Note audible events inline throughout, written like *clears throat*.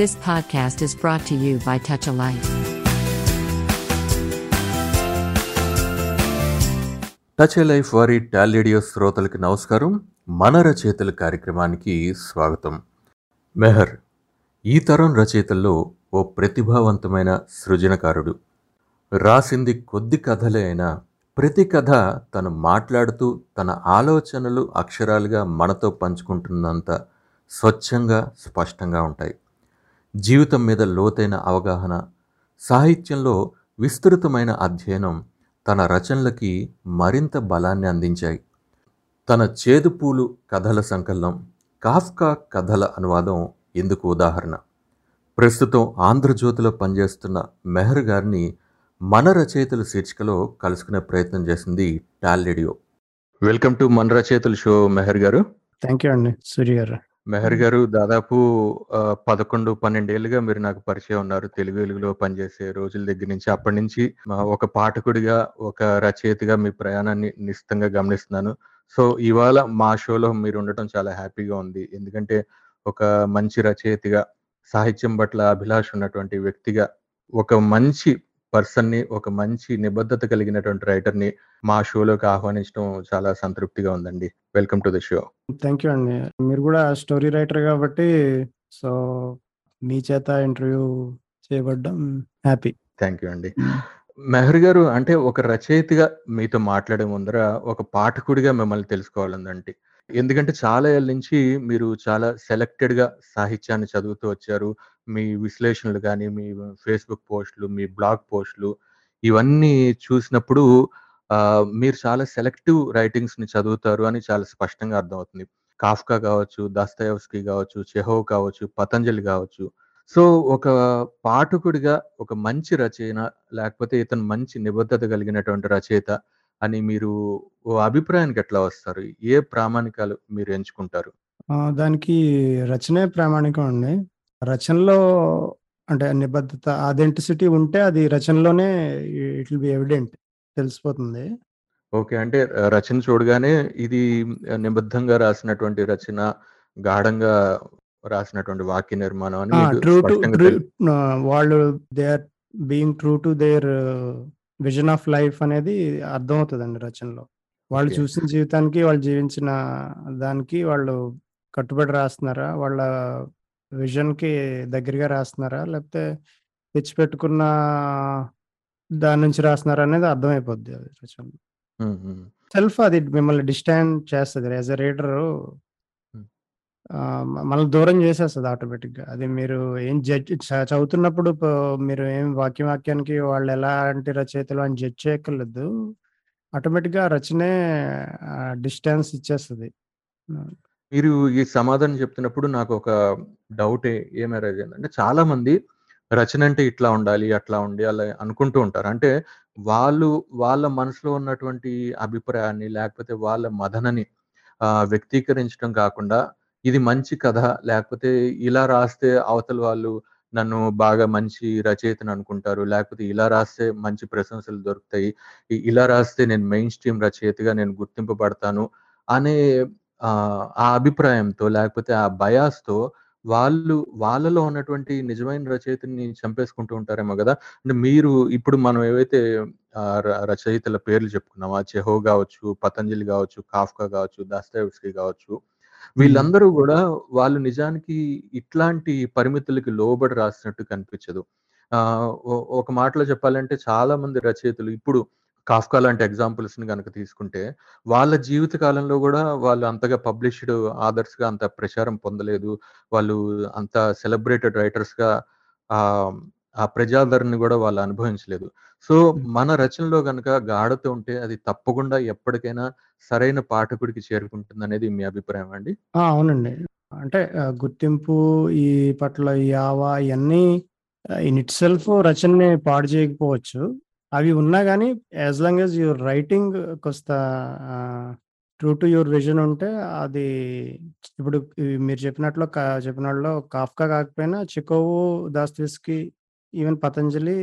This podcast is brought to you by Touch a Light. Touch a life వారి టాలీడియో శ్రోతలకి నమస్కారం. మన రచయితల కార్యక్రమానికి స్వాగతం. మెహర్ ఈ తరం రచయితల్లో ఓ ప్రతిభావంతమైన సృజనకారుడు. రాసింది కొద్ది కథలే అయినా ప్రతి కథ తను మాట్లాడుతూ తన ఆలోచనలు అక్షరాలుగా మనతో పంచుకుంటున్నంత స్వచ్ఛంగా స్పష్టంగా ఉంటాయి. జీవితం మీద లోతైన అవగాహన సాహిత్యంలో విస్తృతమైన అధ్యయనం తన రచనలకి మరింత బలాన్ని అందించాయి. తన చేదుపూలు కథల సంకలనం కాఫ్కా కథల అనువాదం ఇందుకు ఉదాహరణ. ప్రస్తుతం ఆంధ్రజ్యోతిలో పనిచేస్తున్న మెహర్ గారిని మన రచయితల శీర్షికలో కలుసుకునే ప్రయత్నం చేసింది టాలెడియో వెల్కమ్ టు మన రచయితల షో మెహర్ గారు. థ్యాంక్ యూ అండి సూర్య గారు. మెహర్ గారు దాదాపు పదకొండు పన్నెండేళ్ళుగా మీరు నాకు పరిచయం ఉన్నారు. తెలుగు వెలుగులో పనిచేసే రోజుల దగ్గర నుంచి. అప్పటి నుంచి ఒక పాఠకుడిగా ఒక రచయితగా మీ ప్రయాణాన్ని నిశ్చితంగా గమనిస్తున్నాను. సో ఇవాళ మా షోలో మీరు ఉండటం చాలా హ్యాపీగా ఉంది. ఎందుకంటే ఒక మంచి రచయితగా సాహిత్యం పట్ల అభిలాష ఉన్నటువంటి వ్యక్తిగా ఒక మంచి పర్సన్ని ఒక మంచి నిబద్ధత కలిగినటువంటి రైటర్ని మా షోలోకి ఆహ్వానించడం చాలా సంతృప్తిగా ఉందండి. Welcome to the show. Thank you అండి. మీరు కూడా స్టోరీ రైటర్ కాబట్టి సో మీ చేత ఇంటర్వ్యూ చేయబడ్డం హ్యాపీ. థ్యాంక్ యూ అండి. మెహర్ గారు అంటే ఒక రచయితగా మీతో మాట్లాడే ముందర ఒక పాఠకుడిగా మిమ్మల్ని తెలుసుకోవాలందండి ఎందుకంటే చాలా ఏళ్ళ నుంచి మీరు చాలా సెలెక్టెడ్గా సాహిత్యాన్ని చదువుతూ వచ్చారు. మీ విశ్లేషణలు కానీ మీ ఫేస్బుక్ పోస్టులు మీ బ్లాగ్ పోస్టులు ఇవన్నీ చూసినప్పుడు మీరు చాలా సెలెక్టివ్ రైటింగ్స్ని చదువుతారు అని చాలా స్పష్టంగా అర్థమవుతుంది. కాఫ్కా కావచ్చు దస్తయవస్కి కావచ్చు చెహో కావచ్చు పతంజలి కావచ్చు. సో ఒక పాఠకుడిగా ఒక మంచి రచయిన లేకపోతే ఇతను మంచి నిబద్ధత కలిగినటువంటి రచయిత అని మీరు ఓ అభిప్రాయానికి ఎట్లా వస్తారు? ఏ ప్రామాణికాలు మీరు ఎంచుకుంటారు? దానికి రచనే ప్రామాణికం అండి. రచనలో అంటే నిబద్ధత అథెంటిసిటీ ఉంటే అది రచనలోనే ఇట్ విల్ బి ఎవిడెంట్ తెలిసిపోతుంది. ఓకే. అంటే రచన చూడగానే ఇది నిబద్ధంగా రాసినటువంటి రచన గాఢంగా రాసినటువంటి వాక్య నిర్మాణం అని మీకు ట్రూ టు స్పష్టంగా ట్రూ తెలు- వాళ్ళు they are being true to their vision of life అనేది అర్థమవుతుందండి రచనలో. వాళ్ళు. చూసిన జీవితానికి వాళ్ళు జీవించిన దానికి వాళ్ళు కట్టుబడి రాస్తున్నారా? వాళ్ళ విజన్కి దగ్గరగా రాస్తున్నారా? లేకపోతే తెచ్చిపెట్టుకున్న దాని నుంచి రాస్తున్నారా అనేది అర్థమైపోద్ది అది రచన. సెల్ఫ్ అది మిమ్మల్ని డిస్టాండ్ చేస్తుంది యాజ్ ఎ రీడర్. మనల్ని దూరం చేసేస్తుంది ఆటోమేటిక్గా అది మీరు ఏం జడ్జ్ చదువుతున్నప్పుడు మీరు ఏం వాక్యం వాక్యానికి వాళ్ళు ఎలాంటి రచయితలు అని జడ్జ్ చేయక్కర్లేదు. ఆటోమేటిక్గా ఆ రచనే డిస్టెన్స్ ఇచ్చేస్తుంది. మీరు ఈ సమాధానం చెప్తున్నప్పుడు నాకు ఒక డౌట్ ఏమేరేజ్ అంటే చాలా మంది రచన అంటే ఇట్లా ఉండాలి అట్లా ఉండి అలా అనుకుంటూ ఉంటారు. అంటే వాళ్ళు వాళ్ళ మనసులో ఉన్నటువంటి అభిప్రాయాన్ని లేకపోతే వాళ్ళ మదనని వ్యక్తీకరించడం కాకుండా ఇది మంచి కథ లేకపోతే ఇలా రాస్తే అవతల వాళ్ళు నన్ను బాగా మంచి రచయితను అనుకుంటారు లేకపోతే ఇలా రాస్తే మంచి ప్రశంసలు దొరుకుతాయి ఇలా రాస్తే నేను మెయిన్ స్ట్రీమ్ రచయితగా నేను గుర్తింపబడతాను అనే ఆ అభిప్రాయంతో లేకపోతే ఆ బయాస్తో వాళ్ళు వాళ్ళలో ఉన్నటువంటి నిజమైన రచయితని చంపేసుకుంటూ ఉంటారేమో కదా! అంటే మీరు ఇప్పుడు మనం ఏవైతే రచయితల పేర్లు చెప్పుకున్నామో చెహో కావచ్చు పతంజలి కావచ్చు కాఫ్కా కావచ్చు దాస్తాయవ్స్కీ కావచ్చు వీళ్ళందరూ కూడా వాళ్ళు నిజానికి ఇట్లాంటి పరిమితులకి లోబడి రాసినట్టు కనిపించదు. ఆ ఒక మాటలో చెప్పాలంటే చాలా మంది రచయితలు ఇప్పుడు కాఫ్కా లాంటి ఎగ్జాంపుల్స్ని కనుక తీసుకుంటే వాళ్ళ జీవిత కాలంలో కూడా వాళ్ళు అంతగా పబ్లిష్డ్ ఆదర్స్గా అంత ప్రచారం పొందలేదు. వాళ్ళు అంత సెలబ్రేటెడ్ రైటర్స్గా ఆ ఆ ప్రజాదరణని కూడా వాళ్ళు అనుభవించలేదు. సో మన రచనలో కనుక గాఢత ఉంటే అది తప్పకుండా ఎప్పటికైనా సరైన పాఠకుడికి చేరుకుంటుంది అనేది మీ అభిప్రాయం అండి? అవునండి. అంటే గుర్తింపు ఈ పట్ల ఆవా ఇవన్నీ ఇన్ ఇట్ సెల్ఫ్ రచనని పాడు చేయకపోవచ్చు. అవి ఉన్నా కానీ as long as your writing కొంత ట్రూ టు యువర్ విజన్ ఉంటే అది ఇప్పుడు మీరు చెప్పినట్లు చెప్పిన చెప్పినట్లో కాఫ్కా కాకపోయినా Chekhov Dostoevsky even Patanjali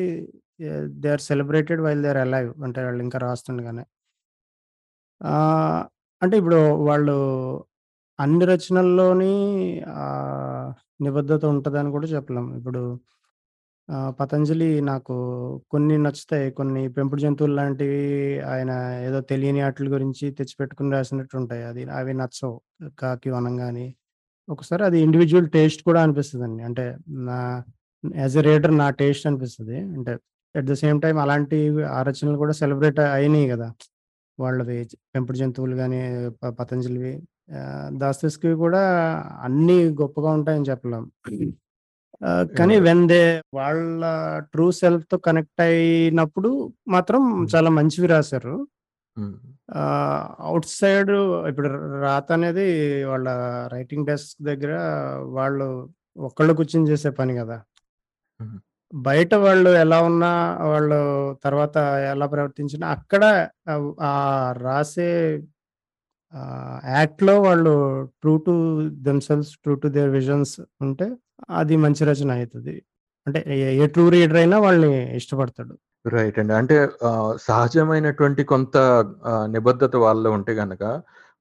they are celebrated while they are alive అంటే వాళ్ళు ఇంకా రాస్తుండగానే అంటే ఇప్పుడు వాళ్ళు అన్ని రచనల్లోని నిబద్ధత ఉంటుందని కూడా చెప్పలేం. ఇప్పుడు 'పతంజలి' నాకు కొన్ని నచ్చుతాయి. కొన్ని పెంపుడు జంతువులు లాంటివి ఆయన ఏదో తెలియని ఆటిల గురించి తెచ్చిపెట్టుకొని రాసినట్టుంటాయి. అది అవి నచ్చవు. 'కాకి వనం' గాని, ఒకసారి అది ఇండివిడ్యువల్ టేస్ట్ కూడా అనిపిస్తదండి. అంటే నా యాస్ ఎ రీడర్ నా టేస్ట్ అనిపిస్తది. అంటే అట్ ద సేమ్ టైమ్ అలాంటివి ఆ రచనలు కూడా సెలబ్రేట్ అయినాయి గదా! వాళ్ళవి పెంపుడు జంతువులు గాని, ప 'పతంజలివి' ఆహ్, 'దాస్తోయెవ్స్కీవి' కూడా అన్నీ గొప్పగా ఉంటాయని చెప్పలేం. కానీ! వెన్ దే వాళ్ళ ట్రూ సెల్ఫ్‌తో కనెక్ట్ అయినప్పుడు మాత్రం. చాలా మంచివి రాశారు. ఔట్ సైడ్ ఇప్పుడు రాత అనేది వాళ్ళ రైటింగ్ డెస్క్ దగ్గర వాళ్ళు ఒక్కళ్ళు కూర్చొని చేసే పని! హుహు. బయట వాళ్ళు ఎలా ఉన్నా, వాళ్ళు తర్వాత ఎలా ప్రవర్తించినా అక్కడ ఆహ్, రాసే ఆహ్, యాక్ట్‌లో వాళ్ళు true to themselves, true to their visions ఉంటే అది మంచి రచన అయితది. అంటే ఏ ట్రూ రీడర్ అయినా వాళ్ళని ఇష్టపడతాడు. రైట్ అండి. అంటే సహజమైనటువంటి కొంత నిబద్ధత వాళ్ళలో ఉంటే గనక,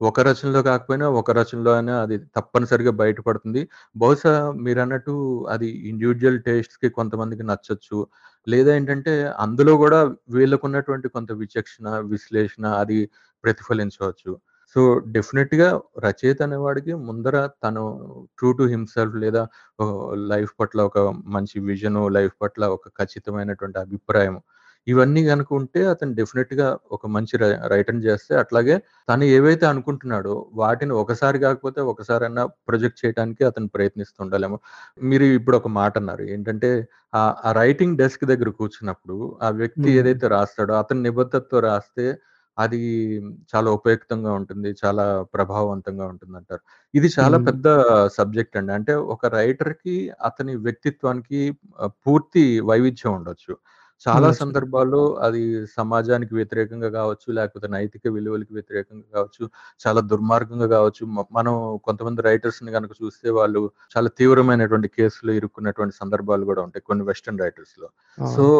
ఒక రచనలో కాకపోయినా, ఒక రచనలో అయినా అది తప్పనిసరిగా బయటపడుతుంది. బహుశా మీరన్నట్టు అది ఇండివిడ్యువల్ టేస్ట్స్‌కి కొంతమందికి నచ్చొచ్చు. లేదా ఏంటంటే, అందులో కూడా వీళ్ళకున్నటువంటి కొంత విచక్షణ, విశ్లేషణ అది ప్రతిఫలించవచ్చు. సో, డెఫినిట్‌గా రచయిత అనేవాడికి ముందర తను ట్రూ టు హిమ్‌సెల్ఫ్ లేదా లైఫ్ పట్ల ఒక మంచి విజను, లైఫ్ పట్ల ఒక ఖచ్చితమైనటువంటి అభిప్రాయం ఇవన్నీ గనుక ఉంటే అతను డెఫినిట్‌గా ఒక మంచి రై రైటర్‌ని చేస్తే అట్లాగే తను ఏవైతే అనుకుంటున్నాడో వాటిని ఒకసారి కాకపోతే ఒకసారన్నా ప్రొజెక్ట్ చేయటానికి అతను ప్రయత్నిస్తూ ఉండాలేమో. మీరు ఇప్పుడు ఒక మాట అన్నారు. ఏంటంటే ఆ రైటింగ్ డెస్క్ దగ్గర కూర్చున్నప్పుడు ఆ వ్యక్తి. ఏదైతే రాస్తాడో అతను నిబద్ధతతో రాస్తే అది చాలా ఉపయుక్తంగా ఉంటుంది. చాలా ప్రభావవంతంగా ఉంటుందంటారు. ఇది చాలా. పెద్ద సబ్జెక్ట్ అండి. అంటే ఒక రైటర్‌కి అతని వ్యక్తిత్వానికి పూర్తి వైవిధ్యం ఉండొచ్చు. చాలా. సందర్భాల్లో అది సమాజానికి వ్యతిరేకంగా గావచ్చు, లేకపోతే నైతిక విలువలకి వ్యతిరేకంగా గావచ్చు, చాలా దుర్మార్గంగా గావచ్చు. మ మనం కొంతమంది రైటర్స్‌ని గనక చూస్తే వాళ్ళు చాలా తీవ్రమైనటువంటి కేసులో ఇరుక్కున్నటువంటి సందర్భాలు గూడా ఉంటాయి కొన్ని వెస్టర్న్ రైటర్స్‌లో. సో, అవును.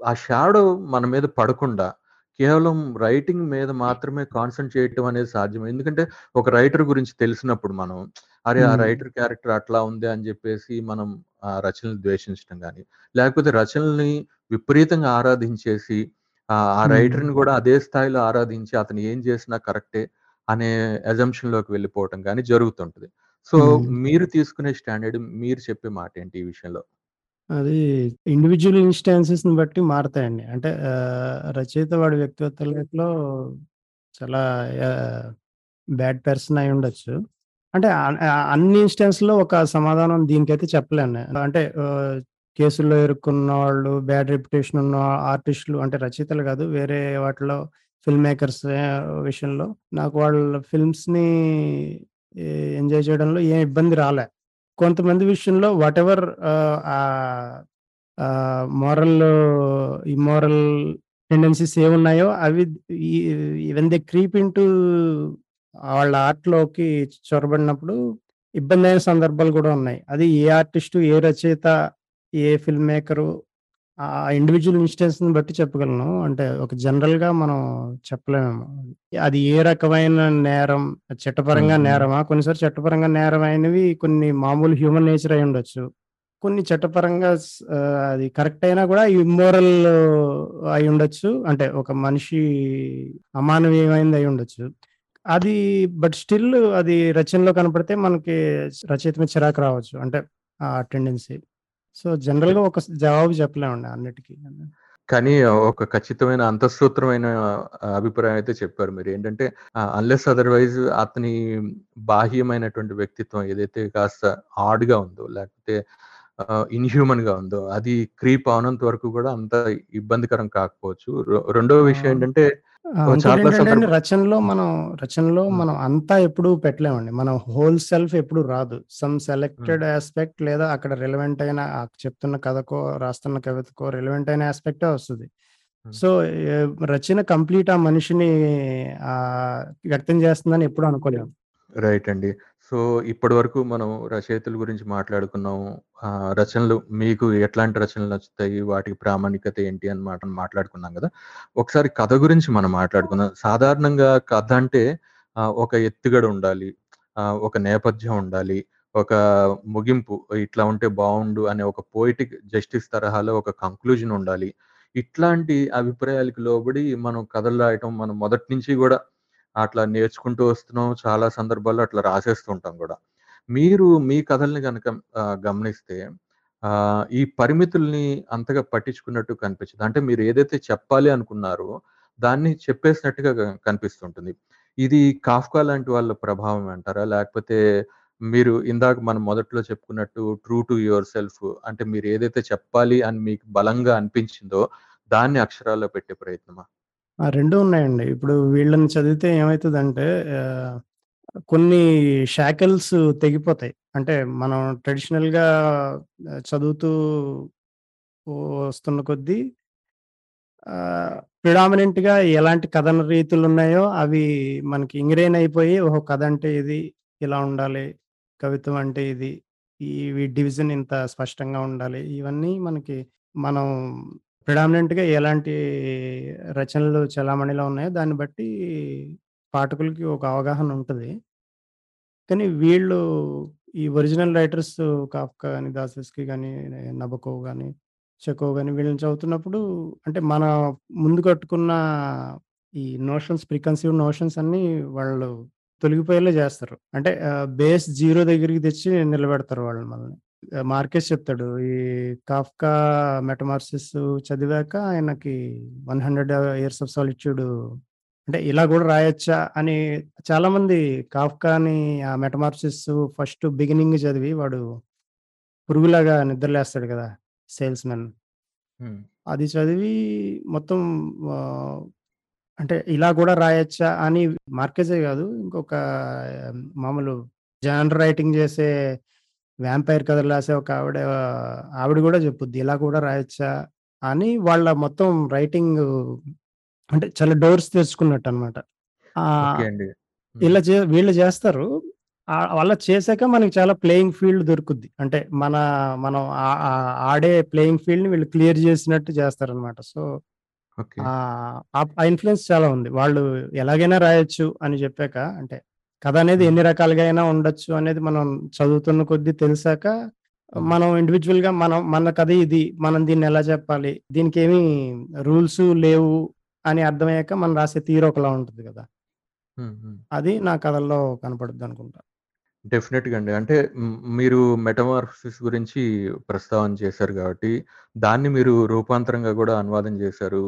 ఆ షాడో మన మీద పడకుండా కేవలం రైటింగ్ మీద మాత్రమే కాన్సంట్రేట్ చేయటం అనేది సాధ్యం. ఎందుకంటే ఒక రైటర్ గురించి తెలిసినప్పుడు మనం, అరే! ఆ. రైటర్ క్యారెక్టర్ అట్లా ఉంది అని జెప్పేసి మనం ఆ రచనలు ద్వేషించటం గాని, లేకపోతే రచనల్ని విపరీతంగా ఆరాధించేసి ఆ. రైటర్‌ని గూడా అదే స్థాయిలో ఆరాధించి అతను ఏం చేసినా కరెక్టే అనే అజంప్షన్‌లోకి వెళ్ళిపోవటం గాని జరుగుతుంటది. సో. మీరు తీసుకునే స్టాండర్డ్ మీరు చెప్పే మాటేంటి ఈ విషయంలో? అది ఇండివిడ్యువల్ ఇన్‌స్టాన్సెస్‌ని బట్టి మారతాయండి. అంటే ఆహ్, రచయిత వాడి వ్యక్తిగతంలో చాలా ఆహ్, బ్యాడ్ పర్సన్ అయ్యుండొచ్చు. అంటే ఆహ్, ఆహ్, అన్ని ఇన్‌స్టాన్స్‌లో ఒక సమాధానం దీనికైతే చెప్పలేను నేను. అంటే ఆహ్, కేసుల్లో ఇరుక్కున్న వాళ్ళు, బ్యాడ్ రెప్యుటేషన్ ఉన్న ఆర్టిస్టులు అంటే రచయితలు కాదు. వేరే వాటిలో ఫిల్మ్ మేకర్స్ ఆహ్, విషయంలో నాకు వాళ్ళ ఫిల్మ్స్‌ని ఎ ఎంజాయ్ చేయడంలో ఏ ఇబ్బంది రాలే. కొంతమంది విషయంలో whatever ever moral, immoral tendencies ఏమున్నాయో అవి ఈ దే క్రీప్ ఇంటూ వాళ్ళ ఆర్ట్‌లోకి చొరబడినప్పుడు అయిన సందర్భాలు కూడా ఉన్నాయి. అది ఏ ఆర్టిస్టు, ఏ రచయిత, ఏ ఫిల్మ్ మేకరు ఆ ఇండివిడ్యువల్ ఇన్‌స్టాన్స్‌ని బట్టి చెప్పగలను. అంటే ఒక జనరల్‌గా మనం చెప్పలేమేమో. అది ఏ రకమైన నేరం. చట్టపరంగా. నేరమా? కొన్నిసార్లు చట్టపరంగా నేరమైనవి కొన్ని మామూలు హ్యూమన్ నేచర్ అయ్యుండొచ్చు. కొన్ని చట్టపరంగా అది కరెక్ట్ అయినా కూడా ఇమ్మోరల్ అయ్యుండొచ్చు. అంటే ఒక మనిషి అమానవీయమైనది అయ్యుండొచ్చు. అది బట్ స్టిల్ అది రచనలో కనపడితే మనకి రచయిత మీద చిరాకు రావచ్చు. అంటే ఆ టెండెన్సీ. సో, జనరల్‌గా ఒక స్ జవాబు చెప్పలేమండి అన్నిటికి. కానీ ఒక ఖచ్చితమైన అంతఃసూత్రమైన అభిప్రాయం అయితే చెప్పారు మీరు. ఏంటంటే అన్‌లెస్ అదర్‌వైజ్ అతని బాహ్యమైనటువంటి వ్యక్తిత్వం ఏదైతే కాస్త ఆడ్‌గా ఉందో, లేకపోతే ఆహ్, ఇన్‌హ్యూమన్‌గా ఉందో, అది క్రీప్ అవనంత వరకు కూడా అంత ఇబ్బందికరం కాకపోవచ్చు. రెండో! విషయం ఏంటంటే రచనలో మనం రచనలో. మనం అంతా ఎప్పుడూ పెట్టలేమండి. మనం హోల్ సెల్ఫ్ ఎప్పుడు రాదు. సమ్. సెలెక్టెడ్ యాస్పెక్ట్ లేదా అక్కడ రిలవెంట్ అయిన చెప్తున్న కథకో, రాస్తున్న కవితకో రిలవెంట్ అయిన యాస్పెక్టే వస్తది. సో, రచన కంప్లీట్ ఆ మనిషిని వ్యక్తం చేస్తుందని ఎప్పుడు అనుకోలేము. రైట్ అండి. సో, ఇప్పటివరకు మనం రచయితల గురించి మాట్లాడుకున్నాం. రచనలు మీకు ఎట్లాంటి రచనలు నచ్చుతాయి? వాటికి ప్రామాణికత ఏంటి? అని మాట మాట్లాడుకున్నాం కదా ఒకసారి కథ గురించి మనం మాట్లాడుకుందాం. సాధారణంగా కథ అంటే ఒక ఎత్తుగడ ఉండాలి. ఒక నేపథ్యం ఉండాలి. ఒక ముగింపు ఇట్లా ఉంటే బాగుండు అనే ఒక పోయిటిక్ జస్టిస్ తరహాలో ఒక కంక్లూజన్ ఉండాలి. ఇట్లాంటి అభిప్రాయాలకు లోబడి మనం కథలు రాయటం మనం మొదటి నుంచి కూడా అట్లా నేర్చుకుంటూ వస్తున్నాం. చాలా సందర్భాల్లో అట్లా రాసేస్తూ ఉంటాం మీరు మీ కథల్ని కనుక గమనిస్తే ఈ పరిమితుల్ని అంతగా పట్టించుకున్నట్టు కనిపించదు. అంటే మీరు ఏదైతే చెప్పాలి అనుకున్నారో దాన్ని చెప్పేసినట్టుగా కనిపిస్తుంటుంది. ఇది కాఫ్కా లాంటి వాళ్ళ ప్రభావం అంటారా? లేకపోతే మీరు ఇందాక మనం మొదట్లో చెప్పుకున్నట్టు ట్రూ టు యువర్ సెల్ఫ్ అంటే మీరు ఏదైతే చెప్పాలి అని మీకు బలంగా అనిపించిందో దాన్ని అక్షరాల్లో పెట్టే ప్రయత్నమా? రెండు ఉన్నాయండి. ఇప్పుడు వీళ్ళని చదివితే ఏమవుతుందంటే కొన్ని షాకిల్స్ తెగిపోతాయి. అంటే మనం ట్రెడిషనల్‌గా గా చదువుతూ వస్తున్న కొద్దీ ప్రిడామినెంట్ ప్రిడామినెంట్‌గా ఎలాంటి కథన రీతులున్నాయో అవి మనకి ఇంగ్రెయిన్ అయిపోయి ఓహో! కథ అంటే ఇది, ఇలా ఉండాలి. కవిత్వం అంటే ఇది. ఈ డివిజన్ ఇంత స్పష్టంగా ఉండాలి. ఇవన్నీ మనకి మనం ప్రిడామినెంట్‌గా ఎలాంటి రచనలు చలామణిలో ఉన్నాయో దాన్ని బట్టి పాఠకులకి ఒక అవగాహన ఉంటది. కానీ వీళ్ళు ఈ ఒరిజినల్ రైటర్స్ కాఫ్కా గాని, దాస్తోయెవ్స్కీ గాని, నబోకోవ్ గాని, చెకోవ్ గాని వీళ్ళని చదువుతున్నప్పుడు అంటే మన ముందు కట్టుకున్న ఈ నోషన్స్ ప్రికన్సీవ్డ్ నోషన్స్ అన్నీ వాళ్ళు తొలగిపోయేలా చేస్తారు. అంటే ఆహ్, బేస్ జీరో దగ్గరికి తెచ్చి నిలబెడతారు వాళ్ళు మనల్ని. ఆహ్, మార్కెస్ చెప్తాడు. ఈ కాఫ్కా మెటమార్సిస్ చదివాక ఆయనకి 100 ఇయర్స్ ఆఫ్ సాలిట్యూడ్ అంటే ఇలా గూడా రాయొచ్చా అని చాలామంది కాఫ్కాని ఆ మెటమార్సిస్ ఫస్ట్ బిగినింగ్ చదివి వాడు పురుగులాగా నిద్రలేస్తాడు కదా! సేల్స్‌మెన్. హ్మ్. అది చదివి మొత్తం అంటే ఇలా గూడా రాయొచ్చా అని మార్కెసే గాదు. ఇంకొక మామూలు జానర్ రైటింగ్ చేసే వ్యాంపైర్ కథలు రాసే ఒక ఆవిడ ఆవిడ గూడా చెప్పుద్ది. ఇలా కూడా రాయొచ్చా అని వాళ్ళ మొత్తం రైటింగ్ అంటే చాలా డోర్స్ ఆహ్, అండి. ఇలా. చే వీళ్ళు చేస్తారు. అలా చేసాక మనకి చాలా ప్లేయింగ్ ఫీల్డ్ దొరుకుద్ది. అంటే మన మనం ఆడే ప్లేయింగ్ ఫీల్డ్‌ని వీళ్ళు క్లియర్ చేసినట్టు చేస్తారనమాట. సో, ఆ ఇన్‌ఫ్లూయెన్స్ చాలా ఉంది. వాళ్ళు ఎలాగైనా రాయొచ్చు అని చెప్పాక అంటే కథ అనేది. ఎన్ని రకాలుగా అయినా ఉండొచ్చు అనేది మనం చదువుతున్న కొద్దీ తెలిసాక. మనం ఇండివిడ్యువల్‌గా మనం మన కథ ఇది. మనం దీన్ని ఎలా చెప్పాలి? దీనికేమి రూల్స్ లేవు అని అర్థమయ్యాక మనం రాసే తీరు ఒకలా ఉంటది కదా! అది నా కథల్లో కనపడుద్దనుకుంటా. డెఫినెట్‌గా అండి. అంటే మీరు మెటమార్ఫసిస్ గురించి ప్రస్తావన చేశారు గాబట్టి, దాన్ని మీరు రూపాంతరంగా గూడా అనువాదం చేశారు.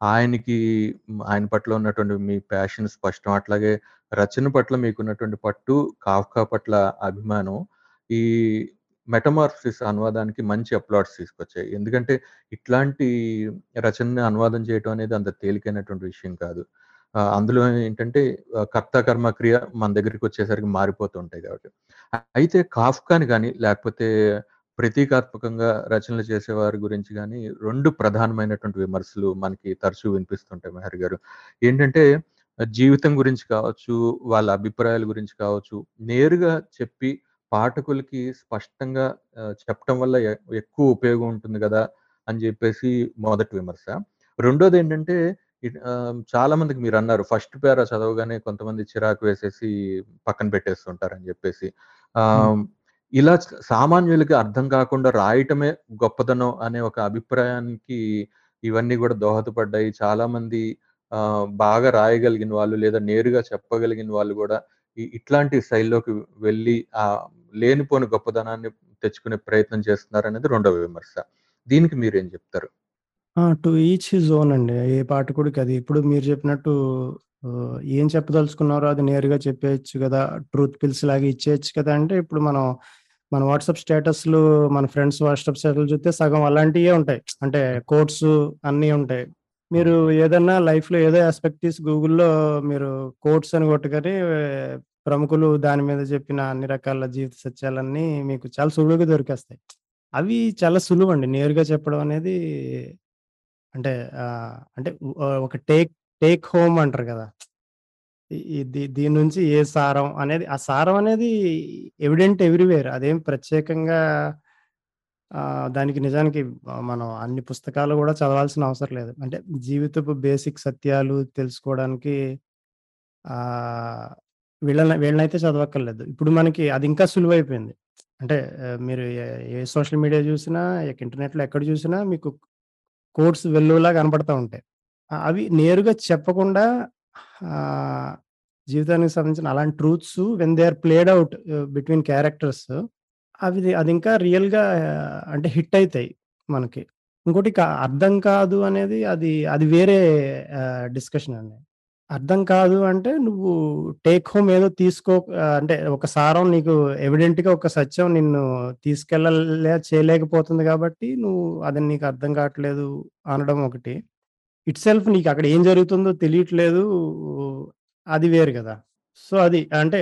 ఆయనకి ఆయన పట్ల ఉన్నటువంటి మీ ప్యాషన్ స్పష్టం. అట్లాగే రచన పట్ల మీకున్నటువంటి పట్టు, కాఫ్కా పట్ల అభిమానం, ఈ మెటమార్ఫిస్ అనువాదానికి మంచి అప్లాడ్స్ తీసుకొచ్చాయి. ఎందుకంటే, ఇట్లాంటి రచనని అనువాదం చేయటం అనేది అంత తేలికైనటువంటి విషయం కాదు. అందులో ఏంటంటే కర్త, కర్మ, క్రియ మన దగ్గరికొచ్చేసరికి మారిపోతూ ఉంటాయి కాబట్టి. అయితే కాఫ్కాని కానీ లేకపోతే ప్రతీకాత్మకంగా రచనలు చేసేవారి గురించి కానీ రెండు ప్రధానమైనటువంటి విమర్శలు మనకి తరచూ వినిపిస్తుంటాయి మెహర్ గారు. ఏంటంటే జీవితం గురించి కావచ్చు, వాళ్ళ అభిప్రాయాల గురించి కావచ్చు, నేరుగా చెప్పి పాఠకులకి స్పష్టంగా ఆహ్, చెప్పటం వల్ల ఎక్కువ ఉపయోగం ఉంటుంది గదా! అని జెప్పేసి మొదటి విమర్శ. రెండోదేంటంటే ఇట్ ఆహ్, చాలా మందికి మీరన్నారు ఫస్ట్ పేరా చదవగానే కొంతమంది చిరాకు వేసేసి పక్కన పెట్టేస్తుంటారని జెప్పేసి. హ్మ్. ఆహ్, ఇలా సామాన్యులకి అర్థం కాకుండా రాయటమే గొప్పదనం అనే ఒక అభిప్రాయానికి ఇవన్నీ గూడా దోహదపడ్డాయి. చాలామంది ఆహ్, బాగా రాయగలిగిన వాళ్ళు లేదా నేరుగా చెప్పగలిగిన వాళ్ళు ఇ ఇట్లాంటి శైలిలోకి వెళ్ళి ఆహ్, లేనిపోని గొప్పదనాన్ని తెచ్చుకునే ప్రయత్నం చేస్తున్నారు అనేది రెండవ విమర్శ. దీనికి మీరు ఏం చెప్తారు టు ఈచ్ హిజ్ ఓన్ అండి. ఏ పాఠకుడికి అది. ఇప్పుడు మీరు చెప్పినట్టు ఏం చెప్పదలుచుకున్నారో అది నేరుగా చెప్పేయొచ్చు కదా ట్రూత్ పిల్స్ లాగా ఇచ్చేయచ్చు కదా! అంటే ఇప్పుడు మనం మన వాట్సాప్ స్టేటస్‌లు మన ఫ్రెండ్స్ వాట్సాప్ స్టేటస్‌లు చూస్తే సగం అలాంటివే ఉంటాయి. అంటే కోడ్స్ కోట్స్ అన్నీ ఉంటాయి. మీరు ఏదన్నా లైఫ్‌లో ఏదో ఆస్పెక్ట్ తీసి గూగుల్‌లో మీరు కోట్స్ అని కొట్టుకొని ప్రముఖులు దాని మీద చెప్పిన అన్ని రకాల జీవిత సత్యాలన్నీ మీకు చాలా సులువుగా దొరికేస్తాయి. అవి చాలా సులువండి. నేరుగా చెప్పడం అనేది అంటే అంటే ఒక టేక్ టేక్ హోమ్ అంటారు కదా! ఈ ఈ దీ దీని నుంచి ఏ సారం అనేది ఆ సారం అనేది ఎవిడెంట్ ఎవ్రీవేర్. అదేం ప్రత్యేకంగా దానికి నిజానికి మనం అన్ని పుస్తకాలు కూడా చదవాల్సిన అవసరం లేదు. అంటే జీవితపు బేసిక్ సత్యాలు తెలుసుకోవడానికి వీళ్ళని వీళ్ళనైతే చదవక్కర్లేదు. ఇప్పుడు మనకి అది ఇంకా సులువైపోయింది. అంటే మీరు ఏ సోషల్ మీడియా చూసినా, ఇంటర్నెట్‌లో ఎక్కడ చూసినా మీకు కోర్స్ వెల్లువలా కనపడతా ఉంటాయి. అవి నేరుగా చెప్పకుండా జీవితానికి సంబంధించిన అలాంటి truths when they are played out between characters అవి అది ఇంకా రియల్‌గా అంటే హిట్ అవుతాయి మనకి. ఇంకోటి అర్థం కాదు అనేది అది అది వేరే డిస్కషన్ అండి. అర్థం కాదు అంటే నువ్వు టేక్ హోమ్ ఏదో తీసుకో అంటే ఒక సారం నీకు ఎవిడెంట్‌గా ఒక సత్యం నిన్ను తీసుకెళ్ళలే చేయలేకపోతుంది కాబట్టి నువ్వు అది నీకు అర్థం కావట్లేదు అనడం ఒకటి. ఇట్ సెల్ఫ్ నీకు అక్కడ ఏం జరుగుతుందో తెలియట్లేదు. అది వేరు కదా సో, అది అంటే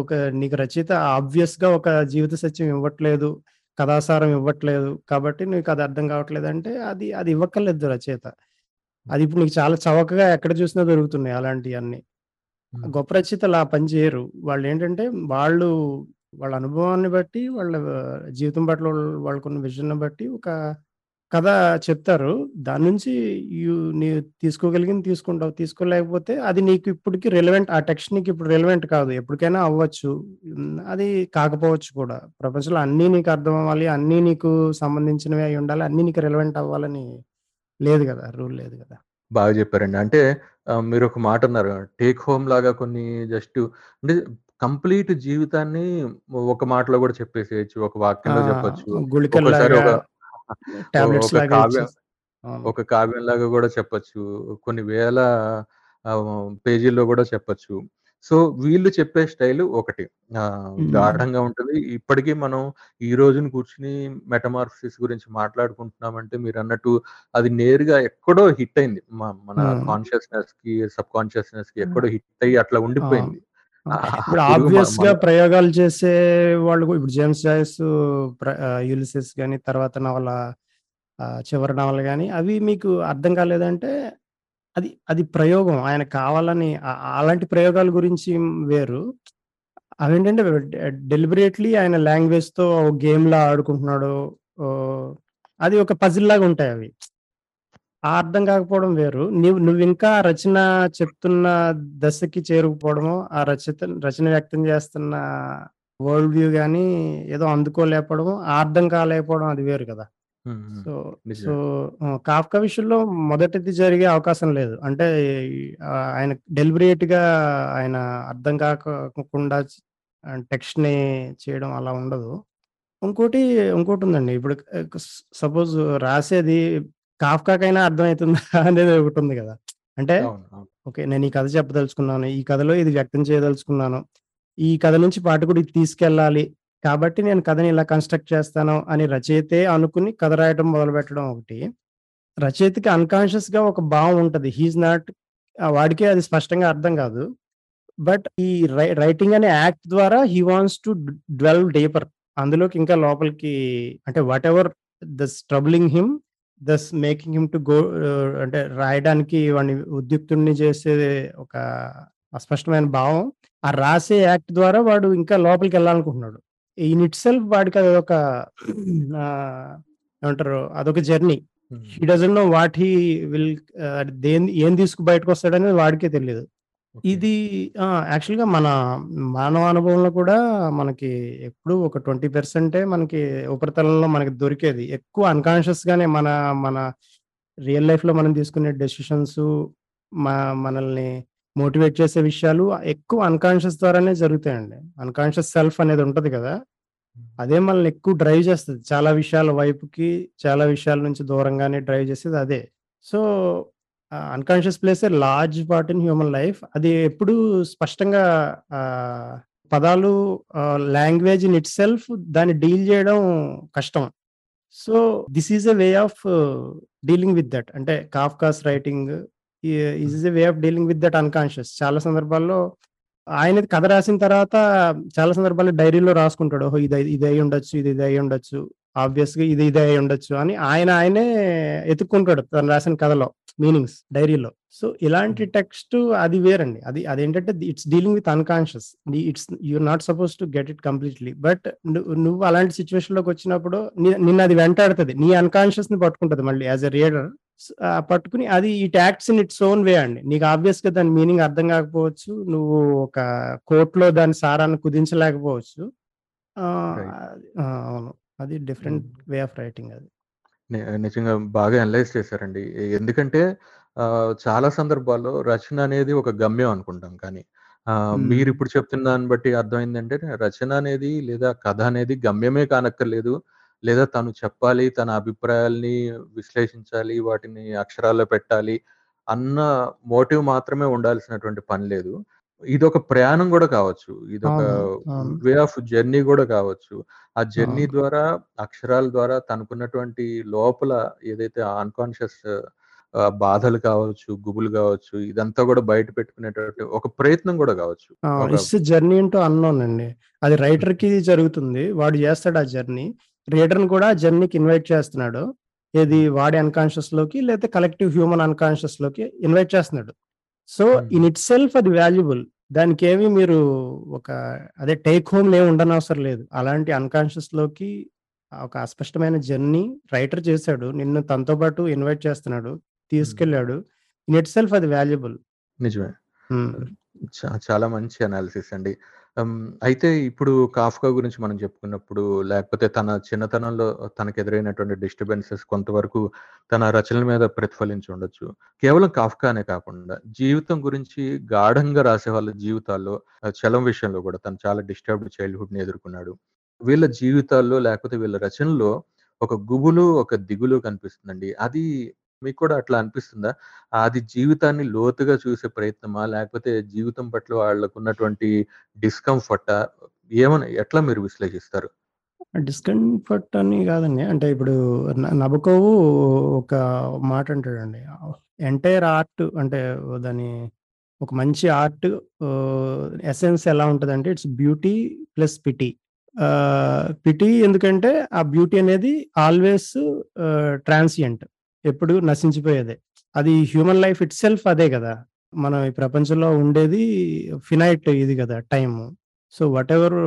ఒక నీకు రచయిత ఆబ్వియస్‌గా ఒక జీవిత సత్యం ఇవ్వట్లేదు. కథాసారం ఇవ్వట్లేదు. కాబట్టి నీకు అది అర్థం కావట్లేదు అంటే అది అది ఇవ్వక్కర్లేదు రచయిత. అది ఇప్పుడు నీకు చాలా చవకగా ఎక్కడ చూసినా దొరుకుతున్నాయి అలాంటియన్నీ. హ్మ్. గొప్ప రచయితలు ఆ పని చేయరు. వాళ్ళేంటంటే వాళ్ళు వాళ్ళ అనుభవాన్ని బట్టి, వాళ్ళ జీవితం పట్ల వాళ్ వాళ్ళకున్న విజన్‌ని బట్టి ఒక కథ చెప్తారు. దాని నుంచి నీవు తీసుకోగలిగింది తీసుకుంటావు. తీసుకోలేకపోతే అది నీకు ఇప్పటికి రిలవెంట్ ఆ టెక్స్ట్ నీకు ఇప్పుడు రిలవెంట్ కాదు. ఎప్పటికైనా అవ్వచ్చు. అది కాకపోవచ్చు కూడా. ప్రపంచంలో అన్నీ నీకు అర్థం అవ్వాలి. అన్నీ నీకు సంబంధించినవే అయి ఉండాలి. అన్నీ నీకు రిలవెంట్ అవ్వాలని లేదు గదా! రూల్ లేదు గదా! బాగా చెప్పారండి. అంటే ఆహ్, మీరొక మాట అన్నారు. టేక్ హోమ్ లాగా కొన్ని జస్ట్ అంటే కంప్లీట్ జీవితాన్ని ఒక మాటలో గూడా చెప్పేసేయొచ్చు. ఒక! వాక్యంలో చెప్పొచ్చు. ఒక ఒక లాగా కావ్యం. ఒక కావ్యంలాగా గూడా చెప్పొచ్చు. కొన్ని వేల పేజీల్లో గూడా చెప్పొచ్చు. సో, వీళ్ళు చెప్పే స్టైల్ ఒకటి. గాఢంగా ఉంటది. ఇప్పటికి మనం ఈ రోజున కూర్చొని మెటమార్ఫసిస్ గురించి మాట్లాడుకుంటున్నామంటే మీరన్నట్టు అది నేరుగా ఎక్కడో హిట్ అయింది. మన హ్మ్. కాన్షియస్‌నెస్‌కి, సబ్‌కాన్షియస్‌నెస్‌కి హ్మ్. ఎక్కడో హిట్ అయ్యి అట్లా. ఉండిపోయింది. ఇప్పుడు ఆబ్వియస్‌గా మన ప్రయోగాలు చేసే వాళ్ళు గు ఇప్పుడు 'జేమ్స్ జాయిస్' 'యులిసిస్' గాని, తర్వాత నవల చివరి నవల గాని అవి మీకు అర్థం కాలేదంటే అది అది ప్రయోగం. ఆయన కావాలని అలాంటి ప్రయోగాల గురించి వేరు. అవేంటంటే డె డెలిబరేట్‌లీ ఆయన లాంగ్వేజ్‌తో గేమ్‌లా ఆడుకుంటున్నాడు. అది ఒక పజిల్ లాగా ఉంటాయి అవి. ఆ అర్థం కాకపోవడం వేరు. నువ్వు నువ్వు ఇంకా రచన చెప్తున్న దశకి చేరుకపోవడము ఆ రచయిత రచన వ్యక్తం చేస్తున్న వరల్డ్ వ్యూ కానీ ఏదో అందుకోలేకపోవడమో, ఆ అర్థం కాలేకపోవడం అది వేరు కదా! హ్మ్. హ్మ్. సో, సో నిజమే. 'కాఫ్కా' విషయంలో మొదటిది జరిగే అవకాశం లేదు. అంటే ఆహ్, ఆయన డెలిబరేట్‌గా ఆయన అర్థం కాకోకుండా ఆహ్, టెక్స్ట్‌ని చేయడం అలా ఉండదు. ఇంకోటి ఇంకోటుందండి. ఇప్పుడు ఆహ్, స్ సపోజ్ రాసేది కాఫ్కాకైనా అర్థమైతుందా *laughs* అనేది ఒకటుంది గదా! అంటే అవును. అవును. ఓకే. నేను ఈ కథ చెప్పదలుచుకున్నాను. ఈ కథలో ఇది వ్యక్తం చేయదలుచుకున్నాను. ఈ కథ నుంచి పాఠకుడికి తీసుకెళ్ళాలి. కాబట్టి నేను కథని ఇలా కన్‌స్ట్రక్ట్ చేస్తాను అని రచయితే అనుకుని కథ రాయటం మొదలుపెట్టడం ఒకటి. రచయితకి అన్‌కాన్షియస్‌గా ఒక భావం ఉంటుంది హీఈస్ నాట్ వాడికే అది స్పష్టంగా అర్థం కాదు. బట్ ఈ రై రైటింగ్ అనే యాక్ట్ ద్వారా he wants to delve deeper. అందులోకి ఇంకా లోపలికి అంటే whatever does troubling him, does making him to go అంటే రాయడానికి వాడిని ఉద్యుక్తుడిని చేసే ఒక అస్పష్టమైన భావం. ఆ రాసే యాక్ట్ ద్వారా వాడు ఇంకా లోపలికి వెళ్ళాలనుకుంటున్నాడు లోపలికెళ్ళాలనుకుంటున్నాడు. ఇన్ ఇట్‌సెల్ఫ్ వాడికి అదొక ఆహ్, ఏమంటారు అదొక journey. He doesn't know what he will దేన్ని ఏం తీసుకు బయటకొస్తాడనేది వాడికే తెలీదు. ఓకే. ఇది ఆ! యాక్చువల్‌గా మన మానవ అనుభవంలో కూడా మనకి ఎప్పుడూ ఒక 20% మనకి ఉపరితలంలో మనకి దొరికేది. ఎక్కువ అన్‌కాన్షియస్‌గానే మన మన రియల్ లైఫ్‌లో మనం తీసుకునే డెసిషన్సు మనల్ని మోటివేట్ చేసే విషయాలు ఎక్కువ అన్‌కాన్షియస్ ద్వారానే జరుగుతాయండి. అన్‌కాన్షియస్ సెల్ఫ్ అనేది ఉంటది కదా! అదే మనల్ని ఎక్కువ డ్రైవ్ చేస్తుంది చాలా విషయాల వైపుకి, చాలా విషయాల నుంచి దూరంగానే డ్రైవ్ చేసేది అదే. So, unconscious plays a large part in human life. అది ఎప్పుడూ స్పష్టంగా పదాలు లాంగ్వేజ్ ఇన్ ఇట్ సెల్ఫ్ దాన్ని డీల్ చేయడం కష్టం. So, this is a way of dealing with that. అంటే కాఫ్కాస్ రైటింగ్ ఈ a way of dealing with that unconscious. చాలా సందర్భాల్లో ఆయనది కథ రాసిన తర్వాత చాలా సందర్భాల్లో డైరీలో రాసుకుంటాడు. ఓహో! ఇది ఇది అయ్యుండొచ్చు, ఇది ఇది అయ్యుండొచ్చు. ఆబ్వియస్‌గా ఇది ఇదే అయ్యుండొచ్చు అని ఆయన ఆయనే ఎతుక్కుంటాడు తను రాసిన కథలో మీనింగ్స్ డైరీలో. సో, ఇలాంటి. టెక్స్ట్ అది వేరండి. అది అదేంటంటే ఇట్స్ డీలింగ్ విత్ అన్‌కాన్షియస్. ని it's you are not supposed to get it completely. బట్ను నువ్వు అలాంటి సిట్యుయేషన్‌లోకొచ్చినప్పుడు ని నిన్నది వెంటాడుతది. నీ అన్‌కాన్షియస్‌ని పట్టుకుంటది మళ్ళీ యాస్ ఎ రీడర్. పట్టుకుని అది it acts in its own way అండి. నీకు ఆబ్వియస్‌గా దాని మీనింగ్ అర్థం కాకపోవచ్చు. నువ్వు ఒక కోట్‌లో దాని సారాన్ని కుదించలేకపోవచ్చు. అవును. అది డిఫరెంట్. వే ఆఫ్ రైటింగ్ అది. నిజంగా బాగా అనలైజ్ చేశారండి. ఎందుకంటే చాలా సందర్భాల్లో రచన అనేది ఒక గమ్యం అనుకుంటాం కానీ, హ్మ్. మీరిప్పుడు చెప్తున్న దాన్ని బట్టి అర్థమైందంటే రచన అనేది లేదా కథ అనేది గమ్యమే కానక్కర్లేదు. లేదా తను చెప్పాలి, తన అభిప్రాయాల్ని విశ్లేషించాలి, వాటిని అక్షరాల్లో పెట్టాలి అన్న మోటివ్ మాత్రమే ఉండాల్సినటువంటి పని లేదు. ఇదొక ప్రయాణం గూడా కావచ్చు. అవును. అవును. వే ఆఫ్ జర్నీ గూడా కావచ్చు. ఆ జర్నీ. ద్వారా అక్షరాల ద్వారా తనకున్నటువంటి లోపల ఏదైతే అన్‌కాన్షియస్ బాధలు కావచ్చు, గుబులు కావచ్చు, ఇదంతా గూడా బయట పెట్టుకునేటటువంటి ఒక ప్రయత్నం గూడా కావచ్చు. ఒక ఇట్స్ జర్నీ ఇంటూ అన్‌నోన్ అండి. అది హ్మ్. రైటర్‌కి జరుగుతుంది. వాడు చేస్తాడు ఆ జర్నీ. రీడర్‌ని కూడా జర్నీకి ఇన్వైట్ చేస్తున్నాడు. ఏది హ్మ్. వాడి అన్‌కాన్షియస్‌లోకి లేతే కలెక్టివ్ హ్యూమన్ అన్‌కాన్షియస్‌లోకి ఇన్వైట్ చేస్తున్నాడు. So, in hmm. It self అది వాల్యుబుల్. దానికేమి మీరు ఒక అదే టేక్ హోమ్‌లు ఏమి ఉండనవసరం లేదు. అలాంటి అన్‌కాన్షియస్‌లోకి ఒక అస్పష్టమైన జర్నీ రైటర్ చేసాడు. నిన్ను తనతో పాటు ఇన్వైట్ చేస్తున్నాడు. హ్మ్. తీసుకెళ్ళాడు. ఇన్ ఇట్ సెల్ఫ్ అది వాల్యుబుల్. నిజమే. హ్మ్. చాలా మంచి అనాలిసిస్ అండి. అయితే ఇప్పుడు 'కాఫ్కా' గురించి మనం చెప్పుకున్నప్పుడు, లేకపోతే తన చిన్నతనంలో తనకు ఎదురైనటువంటి డిస్టర్బెన్సెస్ కొంతవరకు తన రచనల మీద ప్రతిఫలించి ఉండొచ్చు. కేవలం కాఫ్కానే కాకుండా జీవితం గురించి గాఢంగా రాసే వాళ్ళ జీవితాల్లో చలం విషయంలో కూడా తను చాలా డిస్టర్బ్డ్ చైల్డ్‌హుడ్‌ని ఎదుర్కొన్నాడు. వీళ్ళ జీవితాల్లో లేకపోతే వీళ్ళ రచనల్లో ఒక గుబులు, ఒక దిగులు కనిపిస్తుందండి. అది మీకు కూడా అట్లా అనిపిస్తుందా? అది జీవితాన్ని లోతుగా చూసే ప్రయత్నమా? లేకపోతే జీవితం పట్ల వాళ్ళకు ఉన్నటువంటి డిస్కంఫర్టా? ఏమని ఎట్లా మీరు విశ్లేషిస్తారు? డిస్కంఫర్ట్ అని కాదండి. అంటే ఇప్పుడు 'నబుకోవు' ఒక మాట అంటాడండి. ఎంటైర్ ఆర్ట్ అంటే దాని ఒక మంచి ఆర్ట్ ఎసెన్స్ ఎలా ఉంటదంటే it's beauty plus pity. Pity ఎందుకంటే ఆ బ్యూటీ అనేది ఆల్‌వేస్ ట్రాన్సియంట్. ఎప్పుడు నశించిపోయేదే. అది హ్యూమన్ లైఫ్ ఇట్‌సెల్ఫ్ అదే గదా! మనం ఈ ప్రపంచంలో ఉండేది ఫినైట్ ఇది గదా! టైము. సో, వాటెవర్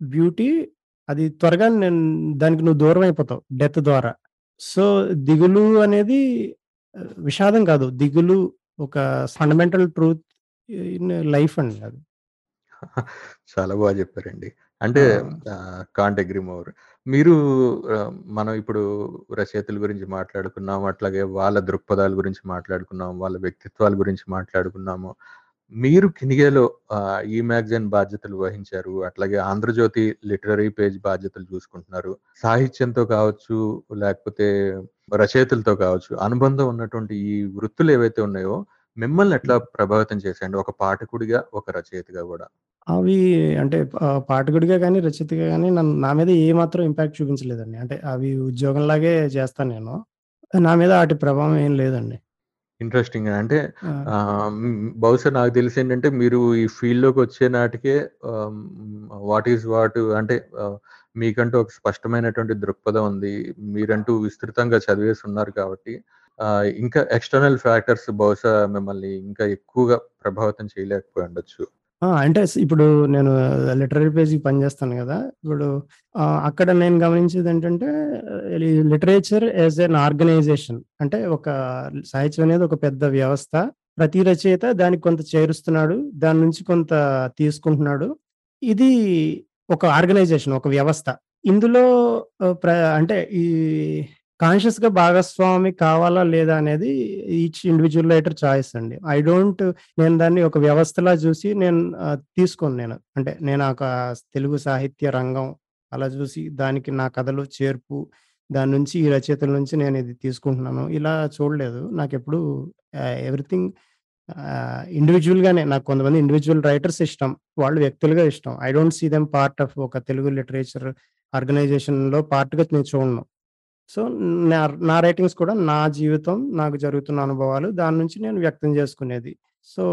బ్యూటీ అది త్వరగా దానికి నువ్వు దూరం అయిపోతావు డెత్ ద్వారా. సో, దిగులు అనేది విషాదం కాదు. దిగులు ఒక ఫండమెంటల్ ట్రూత్ ఇన్ లైఫ్ అండి అది. *laughs* చాలా బాగా చెప్పారండి. అంటే ఆ! ఆహ్, కాంట్ అగ్రీ మోర్. మీరు ఆహ్, మనం ఇప్పుడు రచయితల గురించి మాట్లాడుకున్నాం. అట్లాగే వాళ్ళ దృక్పథాల గురించి మాట్లాడుకున్నాం. వాళ్ళ వ్యక్తిత్వాల గురించి మాట్లాడుకున్నాము. మీరు 'కినిగేలో' ఆహ్, ఈ మ్యాగజైన్ బాధ్యతలు వహించారు. అట్లాగే 'ఆంధ్రజ్యోతి' లిటరరీ పేజ్ బాధ్యతలు చూసుకుంటున్నారు. సాహిత్యంతో కావచ్చు, లేకపోతే రచయితలతో కావచ్చు, అనుబంధం ఉన్నటువంటి ఈ వృత్తులు ఏవైతే ఉన్నాయో, మిమ్మల్ని ఎట్లా ప్రభావితం చేశాయండి? ఒక పాఠకుడిగా, ఒక రచయితగా గూడా? అవి అంటే పాఠకుడిగా గాని, రచయితగా గాని నన్ను నా మీద ఏ మాత్రం ఇంపాక్ట్ చూపించలేదండి. అంటే అవి ఉద్యోగంలాగే చేస్తాను నేను. నా మీద ఆటి ప్రభావం ఏం లేదండి. ఇంట్రెస్టింగ్. అంటే బహుశా నాకు తెలిసేంటంటే మీరు ఈ ఫీల్డ్‌లోకొచ్చే నాటికే ఆహ్, హ్మ్, వాట్ ఈస్ వాట్ అంటే మీకంటూ ఒక స్పష్టమైనటువంటి దృక్పథం ఉంది. మీరంటూ విస్తృతంగా చదివేసి ఉన్నారు కాబట్టి ఇంకా ఎక్స్‌టర్నల్ ఫ్యాక్టర్స్ బహుశా మిమ్మల్ని ఇంకా ఎక్కువగా ప్రభావితం చేయలేకపోయి ఉండొచ్చు. ఆ! అంటే ఇప్పుడు నేను లిటరీ పేజ్‌కి పనిచేస్తాను కదా ఇప్పుడు అక్కడ నేను గమనించేది ఏంటంటే లిటరేచర్ యాజ్ ఎన్ ఆర్గనైజేషన్. అంటే ఒక సాహిత్యం అనేది ఒక పెద్ద వ్యవస్థ. ప్రతి రచయిత దానికి కొంత చేరుస్తున్నాడు. దాని నుంచి కొంత తీసుకుంటున్నాడు. ఇది ఒక ఆర్గనైజేషన్, ఒక వ్యవస్థ. ఇందులో ప్ర అంటే ఈ కాన్షియస్‌గా భాగస్వామి కావాలా లేదా అనేది ఈచ్ ఇండివిజువల్ రైటర్ చాయిస్ అండి. ఐ డోంట్ నేను దాన్ని ఒక వ్యవస్థలా చూసి నేను తీసుకోను నేను. అంటే నేను ఒక తెలుగు సాహిత్య రంగం అలా చూసి దానికి నా కథలు చేర్పు, దాని నుంచి ఈ రచయితల నుంచి నేను ఇది తీసుకుంటున్నాను. ఇలా చూడలేదు. నాకు ఎప్పుడు ఎవ్రీథింగ్ ఇండివిజువల్గానే నాకు కొంతమంది ఇండివిజువల్ రైటర్స్ ఇష్టం. వాళ్ళు వ్యక్తులుగా ఇష్టం. I don't see them part of ఒక తెలుగు లిటరేచర్ ఆర్గనైజేషన్‌లో పార్ట్‌గా నేను చూడను. సో, నా నా రైటింగ్స్ కూడా నా జీవితం, నాకు జరుగుతున్న అనుభవాలు దాని నుంచి నేను వ్యక్తం చేసుకునేది. సో,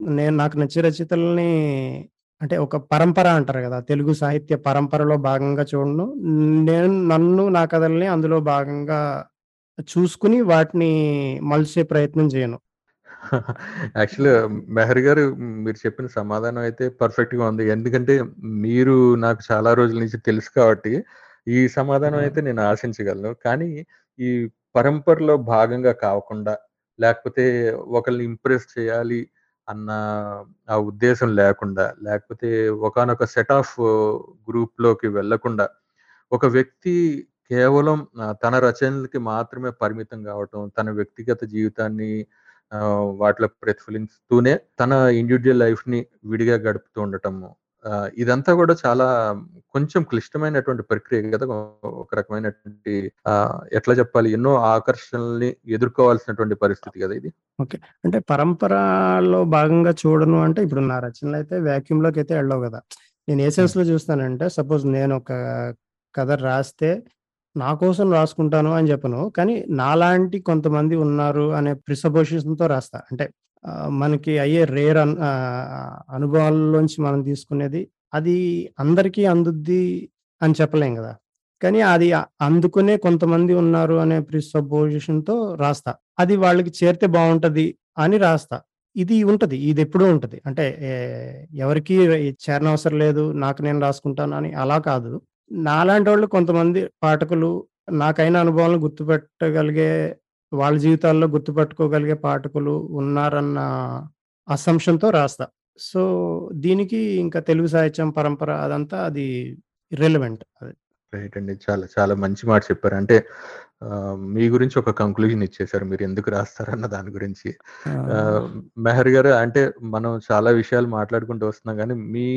నేను నాకు నచ్చే రచయితలని అంటే ఒక పరంపర అంటారు గదా! తెలుగు సాహిత్య పరంపరలో భాగంగా చూడను. నేను నన్ను, నా కథల్ని అందులో భాగంగా చూసుకొని వాటిని మలిచే ప్రయత్నం చేయను. యాక్చువల్‌గా మెహర్ గారు మీరు చెప్పిన సమాధానం అయితే పర్ఫెక్ట్‌గా ఉంది. ఎందుకంటే మీరు నాకు చాలా రోజుల నుంచి తెలుసు కాబట్టి, ఈ సమాధానం! అయితే నేను ఆశించగలను. కానీ ఈ పరంపరలో భాగంగా కాకుండా, లేకపోతే ఒకళ్ళని ఇంప్రెస్ చేయాలి అన్న ఆ ఉద్దేశం లేకుండా, లేకపోతే ఒకానొక సెట్ ఆఫ్ గ్రూప్‌లోకి వెళ్ళకుండా, ఒక వ్యక్తి కేవలం తన రచనలకి మాత్రమే పరిమితం గావటం, తన వ్యక్తిగత జీవితాన్ని వాటిలో ప్రతిఫలిస్తూనే తన ఇండివిడ్యువల్ లైఫ్‌ని విడిగా గడుపుతూ ఉండటము. ఇదంతా గూడా చాలా కొంచెం క్లిష్టమైనటువంటి ప్రక్రియ గదా! ఒక రకమైనటువంటి ఎట్లా జెప్పాలి? ఎన్నో ఆకర్షణల్ని ఎదుర్కోవాల్సినటువంటి పరిస్థితి గదా ఇది. ఓకే. అంటే పరంపరలో భాగంగా చూడను అంటే ఇప్పుడు నా రచనలైతే వాక్యూమ్‌లోకైతే ఎళ్ళవు గదా! నేను ఏ హ్మ్. సెన్స్‌లో చూస్తానంటే సపోజ్ నేనొక కథ రాస్తే, నా కోసం రాసుకుంటాను అని జెప్పను. కానీ నాలాంటి కొంతమంది ఉన్నారు అనే ప్రిసపోజిషన్‌తో రాస్తా. అంటే మనకి అయ్యే రేర్ అన్ అనుభవాల్లోంచి మనం తీసుకునేది అది అందరికీ అందుద్ది అని చెప్పలేం కదా కానీ అది అందుకునే కొంతమంది ఉన్నారు అనే ప్రిసపోజిషన్‌తో రాస్తా. అది వాళ్ళకి చేరితే బాగుంటుంది అని రాస్తా. ఇది ఉంటది. ఇదెప్పుడూ ఉంటది. అంటే ఎవరికి ఎవరికీ చేరనవసరం లేదు. నాకు నేను రాసుకుంటాను అని అలా కాదు. నాలాంటి వాళ్ళు కొంతమంది పాఠకులు నాకైన అనుభవాలను గుర్తుపెట్టగలిగే వాళ్ళ జీవితాల్లో గుర్తుపెట్టుకోగలిగే పాఠకులు ఉన్నారన్న అసంప్షన్‌తో రాస్తా. సో, దీనికి ఇంకా తెలుగు సాహిత్యం పరంపర అదంతా అది ఇర్రెలవెంట్ అది. రైట్ అండి. చాలా చాలా మంచి మాట చెప్పారు. అంటే మీ గురించి ఒక కంక్లూజన్ ఇచ్చేసారు. మీరు ఎందుకు రాస్తారన్న దాని గురించి. మెహర్ గారు అంటే మనం చాలా విషయాలు మాట్లాడుకుంటూ వస్తున్నాం గానీ, మీ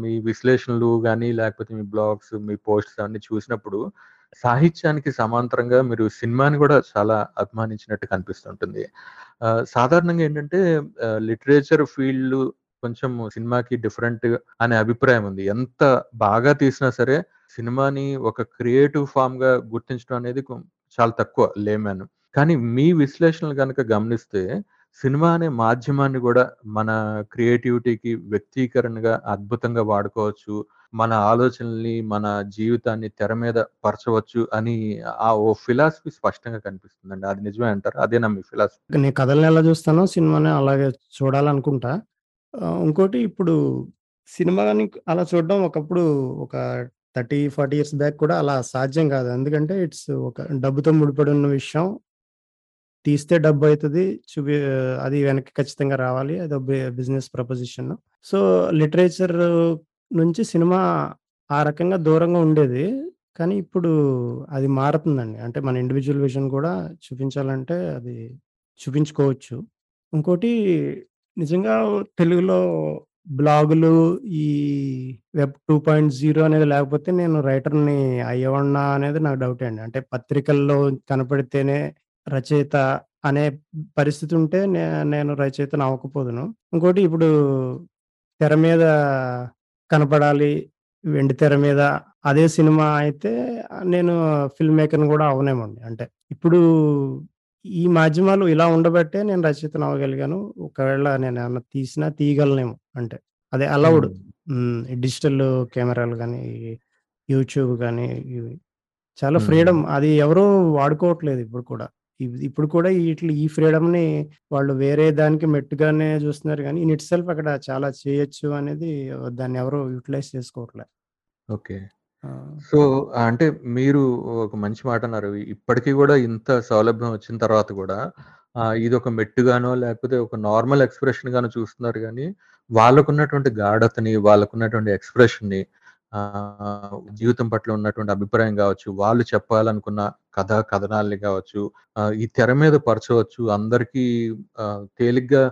మీ విశ్లేషణలు గాని, లేకపోతే మీ బ్లాగ్స్, మీ పోస్ట్స్ అవన్నీ చూసినప్పుడు సాహిత్యానికి సమాంతరంగా మీరు సినిమాని కూడా చాలా అభిమానించినట్టు కనిపిస్తుంటుంది. సాధారణంగా ఏంటంటే లిటరేచర్ ఫీల్డ్ కొంచెం సినిమాకి డిఫరెంట్ అనే అభిప్రాయం ఉంది. ఎంత బాగా తీసినా సరే సినిమాని ఒక క్రియేటివ్ ఫార్మ్‌గా గుర్తించడం అనేది చాలా తక్కువ లేమాను కానీ మీ విశ్లేషణలు కనుక గమనిస్తే సినిమా అనే మాధ్యమాన్ని కూడా మన క్రియేటివిటీకి వ్యక్తీకరణగా అద్భుతంగా వాడుకోవచ్చు. మన ఆలోచనల్ని, మన జీవితాన్ని తెర మీద పరచవచ్చు అని ఆ ఓ ఫిలాసఫీ స్పష్టంగా కనిపిస్తుందండి. అది నిజమే అంటారు అదేనా మీ ఫిలాసఫీ? నేను కథల్ని ఎలా చూస్తానో సినిమాని అలాగే చూడాలనుకుంటా. ఇంకోటి ఇప్పుడు సినిమాని అలా చూడడం ఒకప్పుడు ఒక 30, 40 ఇయర్స్ బ్యాక్ కూడా అలా సాధ్యం కాదు. ఎందుకంటే ఇట్స్ ఒక డబ్బుతో ముడిపడి ఉన్న విషయం. తీస్తే డబ్బు అవుతుంది చూపి అది వెనక్కి ఖచ్చితంగా రావాలి. అది బిజినెస్ ప్రపోజిషన్. సో, లిటరేచర్ నుంచి సినిమా ఆ రకంగా దూరంగా ఉండేది. కానీ ఇప్పుడు అది మారుతుందండి. అంటే మన ఇండివిడ్యువల్ విజన్ కూడా చూపించాలంటే అది చూపించుకోవచ్చు. ఇంకోటి నిజంగా తెలుగులో బ్లాగులు ఈ వెబ్ 2.0 అనేది లేకపోతే నేను రైటర్‌ని అయ్యేవాడినా అనేది నాకు డౌటే అండి. అంటే పత్రికల్లో కనపడితేనే రచయిత అనే పరిస్థితి ఉంటే నే నేను రచయితని అవ్వకపోదును. ఇంకోటి ఇప్పుడు తెర మీద కనపడాలి. వెండి తెర మీద అదే సినిమా అయితే నేను ఫిల్మ్ మేకర్‌ని కూడా అవ్వనేమోండి. అంటే ఇప్పుడు ఈ మాధ్యమాలు ఇలా ఉండబట్టే నేను రచయితని అవ్వగలిగాను. ఒకవేళ నేనేమన్నా తీసినా తీయగలనేమో అంటే. అదే అలౌడ్. డిజిటల్ కెమెరాలు గాని, యూట్యూబ్ గాని ఇవి చాలా. ఫ్రీడమ్ అది ఎవరు వాడుకోవట్లేదు ఇప్పుడు కూడా. ఇప్పుడు కూడా ఈట్లి ఈ ఫ్రీడమ్‌ని వాళ్ళు వేరే దానికి మెట్టుగానే చూస్తున్నారు గానీ, ఇన్ ఇట్ సెల్ఫ్ అక్కడ చాలా చేయొచ్చు అనేది దాన్ని ఎవరు యుటిలైజ్ చేసుకోవట్లే. ఓకే. సో, అంటే మీరు ఒక మంచి మాటన్నారు. ఇప్పటికి గూడా ఇంత సౌలభ్యం వచ్చిన తర్వాత గూడా ఆహ్, ఇదొక మెట్టుగానో, లేకపోతే ఒక నార్మల్ ఎక్స్‌ప్రెషన్‌గానో చూస్తున్నారు గానీ, వాళ్ళకున్నటువంటి గాఢతని, వాళ్ళకున్నటువంటి ఎక్స్‌ప్రెషన్‌ని జీవితం పట్ల ఉన్నటువంటి అభిప్రాయం గావచ్చు, వాళ్ళు చెప్పాలనుకున్న కథా కథనాల్ని గావచ్చు, ఆహ్, ఈ తెర మీద పరచవచ్చు. అందరికీ తేలిగ్గా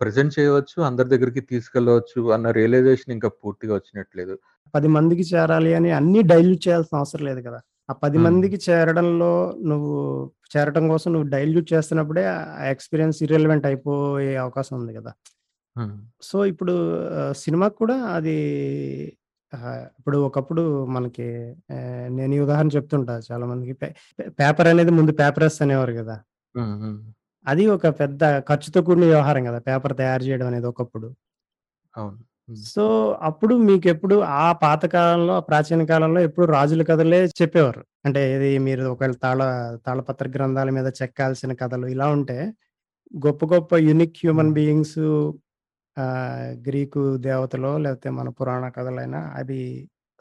ప్రెజెంట్ చేయవచ్చు. అందరి దగ్గరికి తీసుకెళ్ళవచ్చు అన్న రియలైజేషన్ ఇంకా పూర్తిగా వచ్చినట్లేదు. 10 మందికి చేరాలి అని అన్నీ డైల్యూట్ చేయాల్సిన అవసరం లేదు కదా! ఆ 10 హ్మ్. మందికి చేరడంలో నువ్వు చేరటం కోసం నువ్వు డైల్యూట్ చేస్తున్నప్పుడే ఆ ఎక్స్‌పీరియన్స్ ఇర్రెలవెంట్ అయిపోయే అవకాశం ఉంది! హ్మ్. సో, ఇప్పుడు సినిమాకి కూడా అది ఆహ్, ఇప్పుడు ఒకప్పుడు మనకి ఆహ్, నేను ఈ ఉదాహరణ చెప్తుంటా చాలా మందికి. పే పేపర్ అనేది ముందు పేపరస్ అనేవారు గదా! హ్మ్. హ్మ్. అది ఒక పెద్ద ఖర్చుతో కూడిన వ్యవహారం గదా! పేపర్ తయారు చేయడం అనేది ఒకప్పుడు. అవును. హ్మ్. సో, అప్పుడు మీకెప్పుడు ఆ పాత కాలంలో, ప్రాచీన కాలంలో ఎప్పుడు రాజుల కథలే చెప్పేవారు. అంటే ఇది మీరు ఒకవేళ తాళ తాళపత్ర గ్రంథాల మీద చెక్కాల్సిన కథలు ఇలా ఉంటే, గొప్ప గొప్ప యూనిక్ హ్యూమన్ హ్మ్. బీయింగ్సు ఆహ్, గ్రీకు దేవతలో లేకపోతే మన పురాణ కథలైనా అది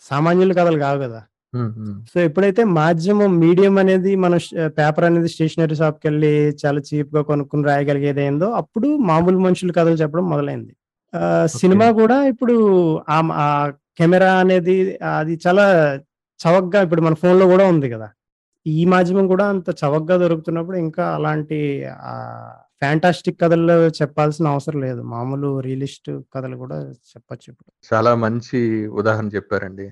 సామాన్యుల కథలు గదా! హ్మ్. హ్మ్. సో, ఎప్పుడైతే మాధ్యమం మీడియం అనేది మన ష్ పేపర్ అనేది స్టేషనరీ షాప్‌కెళ్ళి చాలా చీప్‌గా కొనుక్కొని రాయగలిగేదయిందో, అప్పుడు మామూలు మనుషులు కథలు చెప్పడం మొదలైంది. ఆహ్, ఓకే. సినిమా గూడా ఇప్పుడు ఆహ్, ఆ కెమెరా అనేది అది చాలా చవకగా ఇప్పుడు మన ఫోన్‌లో గూడా ఉంది గదా! ఈ మాధ్యమం కూడా అంత చవకగా దొరుకుతున్నప్పుడు ఇంకా అలాంటి ఫ్యాంటాస్టిక్ కథలు చెప్పాల్సిన అవసరం లేదు. మామూలు రియలిస్ట్ కథలు గూడా చెప్పొచ్చు ఇప్పుడు. చాలా మంచి ఉదాహరణ చెప్పారండి.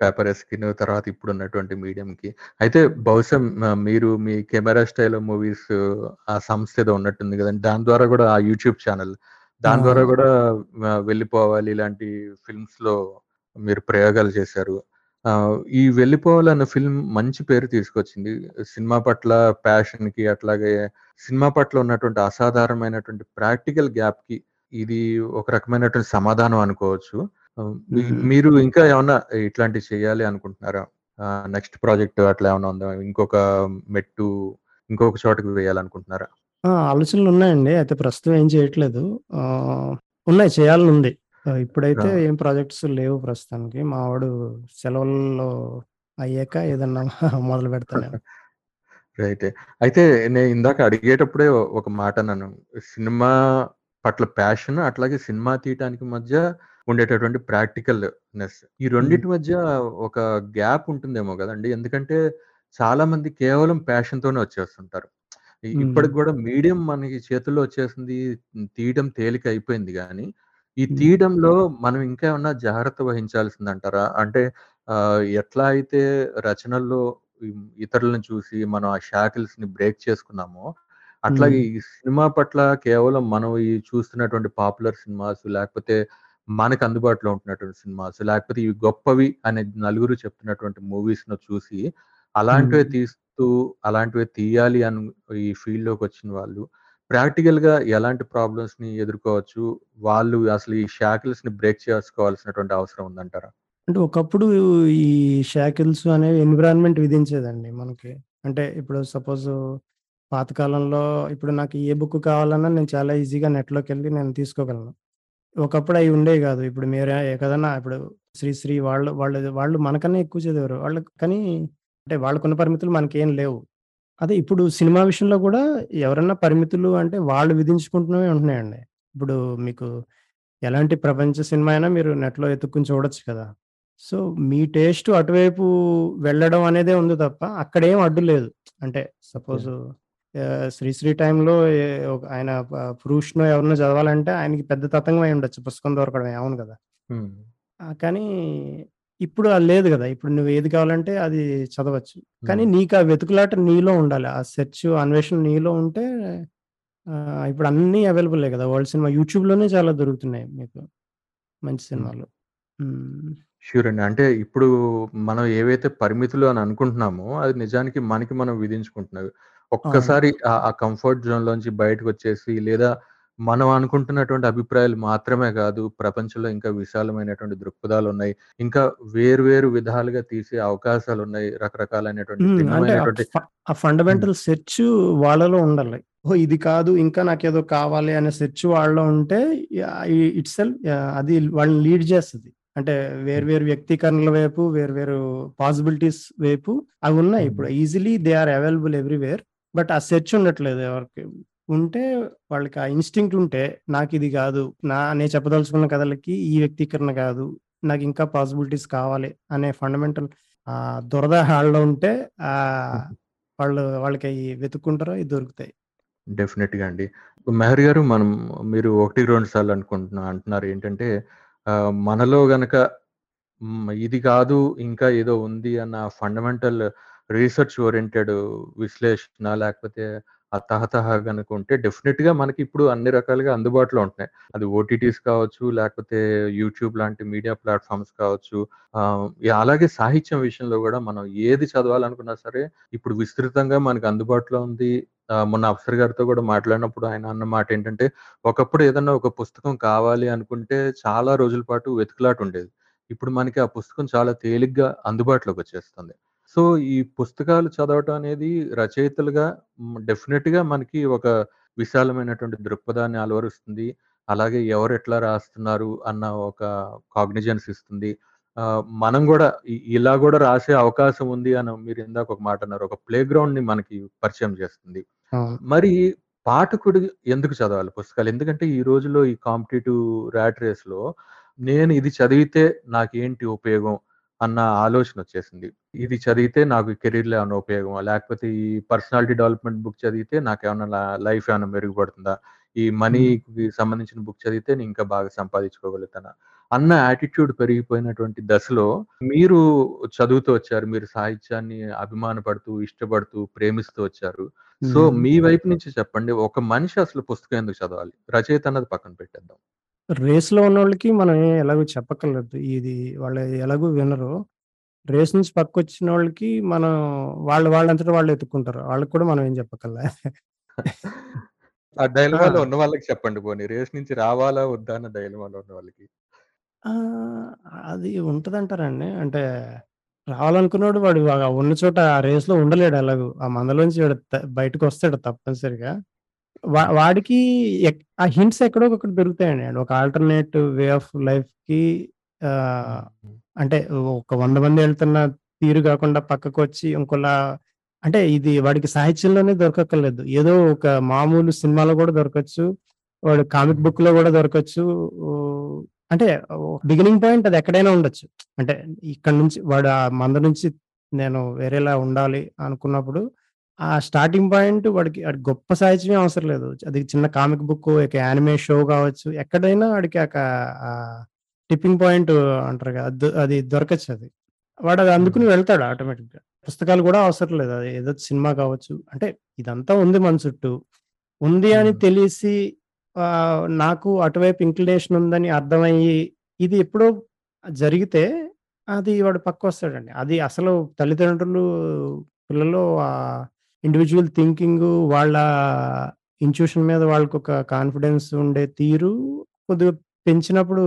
పేపర్ ఎస్కిన్ తర్వాత ఇప్పుడున్నటువంటి మీడియంకి. అయితే బహుశా మీరు మీ కెమెరా స్టైల్ మూవీస్ ఆ సంస్థ ఏదో ఉన్నట్టుంది గదండీ! దాని ద్వారా గూడా ఆ యూట్యూబ్ ఛానెల్ దాని ద్వారా వ వెళ్ళిపోవాలి ఇలాంటి ఫిల్మ్స్‌లో మీరు ప్రయోగాలు చేశారు. ఈ 'వెళ్ళిపోవాలి' అన్న ఫిల్మ్ మంచి పేరు తీసుకొచ్చింది. సినిమా పట్ల ప్యాషన్‌కి అట్లాగే సినిమా పట్ల ఉన్నటువంటి అసాధారణమైనటువంటి ప్రాక్టికల్ గ్యాప్‌కి ఇది ఒక రకమైనటువంటి సమాధానం అనుకోవచ్చు. మీరు ఇంకా ఏమన్నా ఇట్లాంటివి చేయాలి అనుకుంటున్నారా? నెక్స్ట్ ప్రాజెక్ట్ అట్లా ఏమన్నా ఉందా? ఇంకొక మెట్టు ఇంకొక చోటకి వేయాలనుకుంటున్నారా? ఆ! ఆలోచనలున్నాయండి. అయితే ప్రస్తుతం ఏం చేయట్లేదు. ఉన్నాయి చేయాలనుంది. ఆహ్, ఇప్పుడైతే! ఏం ప్రాజెక్ట్స్ లేవు ప్రస్తుతానికి. మా వాడు సెలవుల్లో అయ్యాక ఏదన్నా *laughs* మొదలు పెడతానేమో. రైటే. అయితే నేను ఇందాక అడిగేటప్పుడే ఒక మాట అన్నాను. సినిమా పట్ల ప్యాషన్ అట్లాగే సినిమా తీయటానికి మధ్య ఉండేటటువంటి ప్రాక్టికల్‌నెస్. ఈ హ్మ్. రెండిటి మధ్య ఒక గ్యాప్ ఉంటుందేమో గదండీ! ఎందుకంటే చాలా మంది కేవలం ప్యాషన్‌తోనే వచ్చేస్తుంటారు. ఇ హ్మ్. ఇప్పటికి గూడా మీడియం మనకి చేతుల్లో వచ్చేసింది. తీయడం తేలిక అయిపోయింది గానీ, ఈ. తీయడంలో మనం ఇంకా ఏమన్నా జాగ్రత్త వహించాల్సిందంటారా? అంటే ఆహ్, ఎట్లా అయితే రచనల్లో ఇతరులను చూసి మనం ఆ షాకిల్స్‌ని బ్రేక్ చేసుకున్నామో, అట్లాగే. ఈ సినిమా పట్ల కేవలం మనం ఈ చూస్తున్నటువంటి పాపులర్ సినిమాస్ లేకపోతే మనకు అందుబాటులో ఉంటున్నటువంటి సినిమాస్ లేకపోతే ఇవి గొప్పవి అని నలుగురు చెప్తున్నటువంటి మూవీస్‌ను చూసి అలాంటివే. తీస్తూ, అలాంటివే తీయాలి అని ఈ ఫీల్డ్‌లోకొచ్చిన వాళ్ళు ప్రాక్టికల్‌గా ఎలాంటి ప్రాబ్లమ్స్‌ని ఎదుర్కోవచ్చు? వాళ్ళు అసలు ఈ షాకిల్స్‌ని బ్రేక్ చేసుకోవాల్సినటువంటి అవసరం ఉందంటారా? అంటే ఒకప్పుడు ఈ షాకిల్స్ అనేవి ఎన్విరాన్మెంట్ విధించేదండి మనకి. అంటే ఇప్పుడు సపోజ్ పాతకాలంలో ఇప్పుడు నాకు ఏ బుక్ కావాలన్నా నేను చాలా ఈజీగా నెట్‌లోకెళ్ళి నేను తీసుకోగలను. ఒకప్పుడు అవి ఉండేవి కాదు ఇప్పుడు మీరే కదన్నా ఇప్పుడు శ్రీశ్రీ వాళ్ళు వాళ్ళు వాళ్ళు మనకన్నా ఎక్కువ చదివారు. వాళ్ళు కానీ అంటే వాళ్ళకున్న పరిమితులు మనకేం లేవు. అదే ఇప్పుడు సినిమా విషయంలో గూడా ఎవరన్నా పరిమితులు అంటే వాళ్ళు విధించుకుంటున్నవే ఉంటున్నాయండి. ఇప్పుడు మీకు ఎలాంటి ప్రపంచ సినిమా అయినా మీరు నెట్‌లో ఎతుక్కొని చూడొచ్చు కదా! సో, మీ టేస్ట్ అటువైపు వెళ్ళడం అనేదే ఉంది తప్ప అక్కడేం అడ్డు లేదు. అంటే సపోజు! ఆహ్, 'శ్రీశ్రీ' ఏ ఒక ఆయన ప 'ప్రూష్‌నో' ఎవరినో చదవాలంటే ఆయనకి పెద్ద తతంగం అయ్యుండొచ్చు పుస్తకం దొరకడమే. అవును! హ్మ్. ఆ! కానీ ఇప్పుడు అది లేదు గదా! ఇప్పుడు నువ్వు ఏది కావాలంటే అది చదవచ్చు. కానీ. నీకా వెతుకులాట నీలో ఉండాలి. ఆ సెర్చ్, అన్వేషణ నీలో ఉంటే ఇప్పుడు అన్నీ అవైలబులే గదా! వరల్డ్ సినిమా యూట్యూబ్‌లోనే చాలా దొరుకుతున్నాయి మీకు మంచి. సినిమాలు. ష్యూర్ అండి. అంటే ఇప్పుడు మనం ఏవైతే పరిమితులు అని అనుకుంటున్నామో, అది నిజానికి మనకి మనం విధించుకుంటున్నవి. అవును. ఒక్కసారి ఆ ఆ కంఫర్ట్ జోన్‌లోంచి బయటకొచ్చేసి లేదా మనం అనుకుంటున్నటువంటి అభిప్రాయాలు మాత్రమే కాదు, ప్రపంచంలో ఇంకా విశాలమైనటువంటి దృక్పథాలున్నాయి. ఇంకా వేరు వేరు విధాలుగా తీసే అవకాశాలున్నాయి. రకరకాలైనటువంటి హ్మ్. అంటే ఆ. ఫండమెంటల్ సెర్చ్ వాళ్ళలో ఉండాలి. ఓహ్! ఇది కాదు ఇంకా నాకేదో కావాలి అనే సెర్చ్ వాళ్ళలో ఉంటే యాహ్! ఇ ఇట్‌సెల్ఫ్ యాహ్! అది వాళ్ళని లీడ్ చేస్తది. అంటే వేరు హ్మ్. వేరు వ్యక్తీకరణల వైపు, వేరు వేరు పాసిబిలిటీస్ వైపు అవున్నాయి. హ్మ్. ఇప్పుడు easily they are available everywhere. But ఆ సెర్చ్ ఉండట్లేదు ఎవరికి. ఉంటే వాళ్ళకి ఆ ఇన్‌స్టింక్ట్ ఉంటే నాకిది గాదు. నా నేను చెప్పదలుచుకున్న కథలకి ఈ వ్యక్తీకరణ గాదు. నాకింకా పాసిబిలిటీస్ కావాలి అనే ఫండమెంటల్ ఆహ్, దురద ఆళ్ళలో ఉంటే హుహు. వాళ్ళు వాళ్ళకయి వెతుక్కుంటారు. అయి దొరుకుతాయి. డెఫినెట్‌గా అండి. మెహర్ గారు మనం మీరు 1, 2 సార్లు అనుకుంటున్నా అంటున్నారు ఏంటంటే మనలో గనక. ఇది కాదు ఇంకా ఏదో ఉంది అన్న ఫండమెంటల్ రీసెర్చ్ ఓరియెంటెడ్ విశ్లేషణ లేకపోతే ఆ తహతహ కనుక ఉంటే డెఫినిట్‌గా మనకి ఇప్పుడు అన్ని రకాలుగా అందుబాటులో ఉంటున్నాయి. అది ఓటీటీస్ కావచ్చు, లేకపోతే యూట్యూబ్ లాంటి మీడియా ప్లాట్ఫామ్స్ కావచ్చు. అలాగే సాహిత్యం విషయంలో కూడా మనం ఏది చదవాలనుకున్నా సరే ఇప్పుడు విస్తృతంగా మనకు అందుబాటులో ఉంది. మొన్న అఫ్సర్ గారితో కూడా మాట్లాడినప్పుడు ఆయన అన్న మాట ఏంటంటే ఒకప్పుడు ఏదన్నా ఒక పుస్తకం కావాలి అనుకుంటే చాలా రోజుల పాటు వెతుకులాట ఉండేది. ఇప్పుడు మనకి ఆ పుస్తకం చాలా తేలిగ్గా అందుబాటులోకి వచ్చేస్తుంది సో, ఈ పుస్తకాలు చదవటం అనేది రచయితలుగా డెఫినిట్‌గా మనకి ఒక విశాలమైనటువంటి దృక్పథాన్ని అలవరుస్తుంది. అలాగే ఎవరెట్లా రాస్తున్నారు అన్న ఒక కాగ్నిజెన్స్ ఇస్తుంది. మనం ఇ ఇలా గూడా రాసే అవకాశం ఉంది అని మీరు ఇందాక ఒక మాట అన్నారు. ఒక ప్లే గ్రౌండ్‌ని మనకి పరిచయం చేస్తుంది. మరి పాఠకుడు ఎందుకు చదవాలి పుస్తకాలు? ఎందుకంటే ఈ రోజుల్లో ఈ కాంపిటీటివ్ ర్యాట్ రేస్‌లో నేను ఇది చదివితే నాకేంటి ఉపయోగం అన్న ఆలోచనొచ్చేసింది. ఇది చదివితే నాకు కెరియర్‌లో ఏమన్నా ఉపయోగమా? లేకపోతే ఈ పర్సనాలిటీ డెవలప్‌మెంట్ బుక్ చదివితే నాకేమన్నా ల లైఫ్ ఏమన్నా మెరుగుపడుతుందా? ఈ. మనీకి సంబంధించిన బుక్ చదివితే నేను ఇంకా బాగా సంపాదించుకోగలుగుతానా? అన్న యాటిట్యూడ్ పెరిగిపోయినటువంటి దశలో మీరు చదువుతూ వచ్చారు. మీరు సాహిత్యాన్ని అభిమానపడుతూ, ఇష్టపడుతూ, ప్రేమిస్తూ వచ్చారు. సో. మీ వైపు నుంచి చెప్పండి. ఒక మనిషి అసలు పుస్తకం ఎందుకు చదవాలి? రచయిత అన్నది పక్కన పెట్టేద్దాం. రేస్‌లో ఉన్నోళ్ళకి మనం ఎలాగో చెప్పక్కర్లేదు. ఇది వాళ్ళు ఎలాగో వినరు. రేస్ నుంచి పక్కకొచ్చినోళ్ళకి మనం వాళ్ళు వాళ్ళంతట వాళ్ళు ఎతుక్కుంటారు. వాళ్ళకి కూడా మనం ఏం చెప్పక్కర్లే. ఆ డైలమాలో ఆ! ఉన్న వాళ్ళకి చెప్పండి పోనీ. రేస్ నుంచి రావాలా? వద్దా? అన్న డైలమాలో ఉన్న వాళ్ళకి. ఆహ్, అది ఉంటదంటారండి. అంటే రావాలనుకున్నోడు వాడు ఆ ఉన్న చోట ఆ రేస్‌లో ఉండలేడు ఎలాగో. ఆ మందలోంచి వాడు త బయటకొస్తాడు తప్పనిసరిగా. వాడికి ఎక్ ఆ హింట్స్ ఎక్కడో ఒకటి దొరుకుతాయండి. ఒక ఆల్టర్‌నేట్ వే ఆఫ్ లైఫ్కి అంటే ఒక వంద మంది వెళ్తున్న తీరు కాకుండా పక్కకు వచ్చి ఇంకోలా అంటే ఇది వాడికి సాహిత్యంలోనే దొరకక్కర్లేదు. ఏదో ఒక మామూలు సినిమాలో కూడా దొరకచ్చు. వాడు కామిక్ బుక్లో కూడా దొరకచ్చు. అంటే బిగినింగ్ పాయింట్ అది ఎక్కడైనా ఉండొచ్చు. అంటే ఇక్కడి నుంచి వాడు ఆ మంద నుంచి నేను వేరేలా ఉండాలి అనుకున్నప్పుడు ఆ స్టార్టింగ్ పాయింట్ వాడికి ఆడికి గొప్ప సాహిత్యమే అవసరం లేదు. అది చిన్న కామిక్ బుక్, యానిమే షో గావచ్చు. ఎక్కడైనా వాడికి ఒక టిప్పింగ్ పాయింట్ అంటారు గదా! అది అది దొరకచ్చది. వాడది అందుకుని. వెళ్తాడు ఆటోమేటిక్‌గా. పుస్తకాలు గూడా అవసరం లేదు. అది ఏదో సినిమా కావచ్చు. అంటే ఇదంతా ఉంది మన చుట్టూ. ఉంది అని. తెలిసి నాకు అటువైపు ఇంక్లినేషన్ ఉందని అర్థమయ్యి, ఇది ఎప్పుడో జరిగితే అది వాడు పక్కకొస్తాడండి. అది అసలు తల్లిదండ్రులు పిల్లలు ఇండివిజువల్ థింకింగ్ వాళ్ళ ఇన్‌ట్యూషన్ మీద వాళ్ళకొక కాన్ఫిడెన్స్ ఉండే తీరు కొద్దిగా పెంచినప్పుడు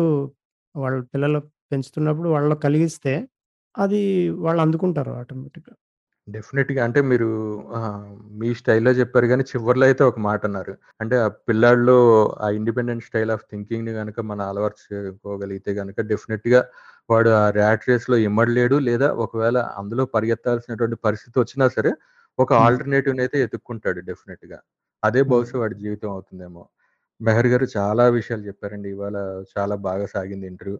వాళ్ళ పిల్లలు పెంచుతున్నప్పుడు వాళ్ళలో కలిగిస్తే అది వాళ్ళు అందుకుంటారు ఆటోమేటిక్‌గా. డెఫినెట్గా అంటే మీరు మీ స్టైల్‌లో చెప్పారు కానీ చివర్లో అయితే ఒక మాట అన్నారు అంటే ఆ పిల్లాడిలో ఆ ఇండిపెండెంట్ స్టైల్ ఆఫ్ థింకింగ్‌ని కనుక మనం అలవాటు చేసుకోగలిగితే కనుక డెఫినెట్గా వాడు ఆ ర్యాట్ రేస్‌లో ఇమ్మడలేడు. లేదా ఒకవేళ అందులో పరిగెత్తాల్సినటువంటి పరిస్థితి వచ్చినా సరే, ఒక హ్మ్. ఆల్టర్‌నేటివ్‌ని అయితే ఎతుక్కుంటాడు డెఫినిట్‌గా. అదే హ్మ్. బహుశా వాడి జీవితం అవుతుందేమో. మెహర్ గారు చాలా విషయాలు చెప్పారండి. ఇవాళ చాలా బాగా సాగింది ఇంటర్వ్యూ.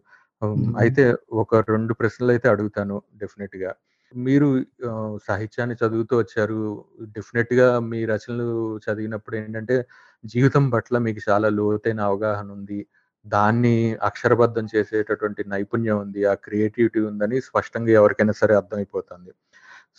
అయితే ఒక 2 ప్రశ్నలైతే అడుగుతాను డెఫినిట్‌గా. మీరు ఆహ్, సాహిత్యాన్ని చదువుతూ వచ్చారు. డెఫినిట్‌గా మీ రచనలు చదివినప్పుడు ఏంటంటే, జీవితం పట్ల మీకు చాలా లోతైన అవగాహన ఉంది. దాన్ని అక్షరబద్ధం చేసేటటువంటి నైపుణ్యం ఉంది. ఆ క్రియేటివిటీ ఉందని స్పష్టంగా ఎవరికైనా సరే అర్థమైపోతుంది.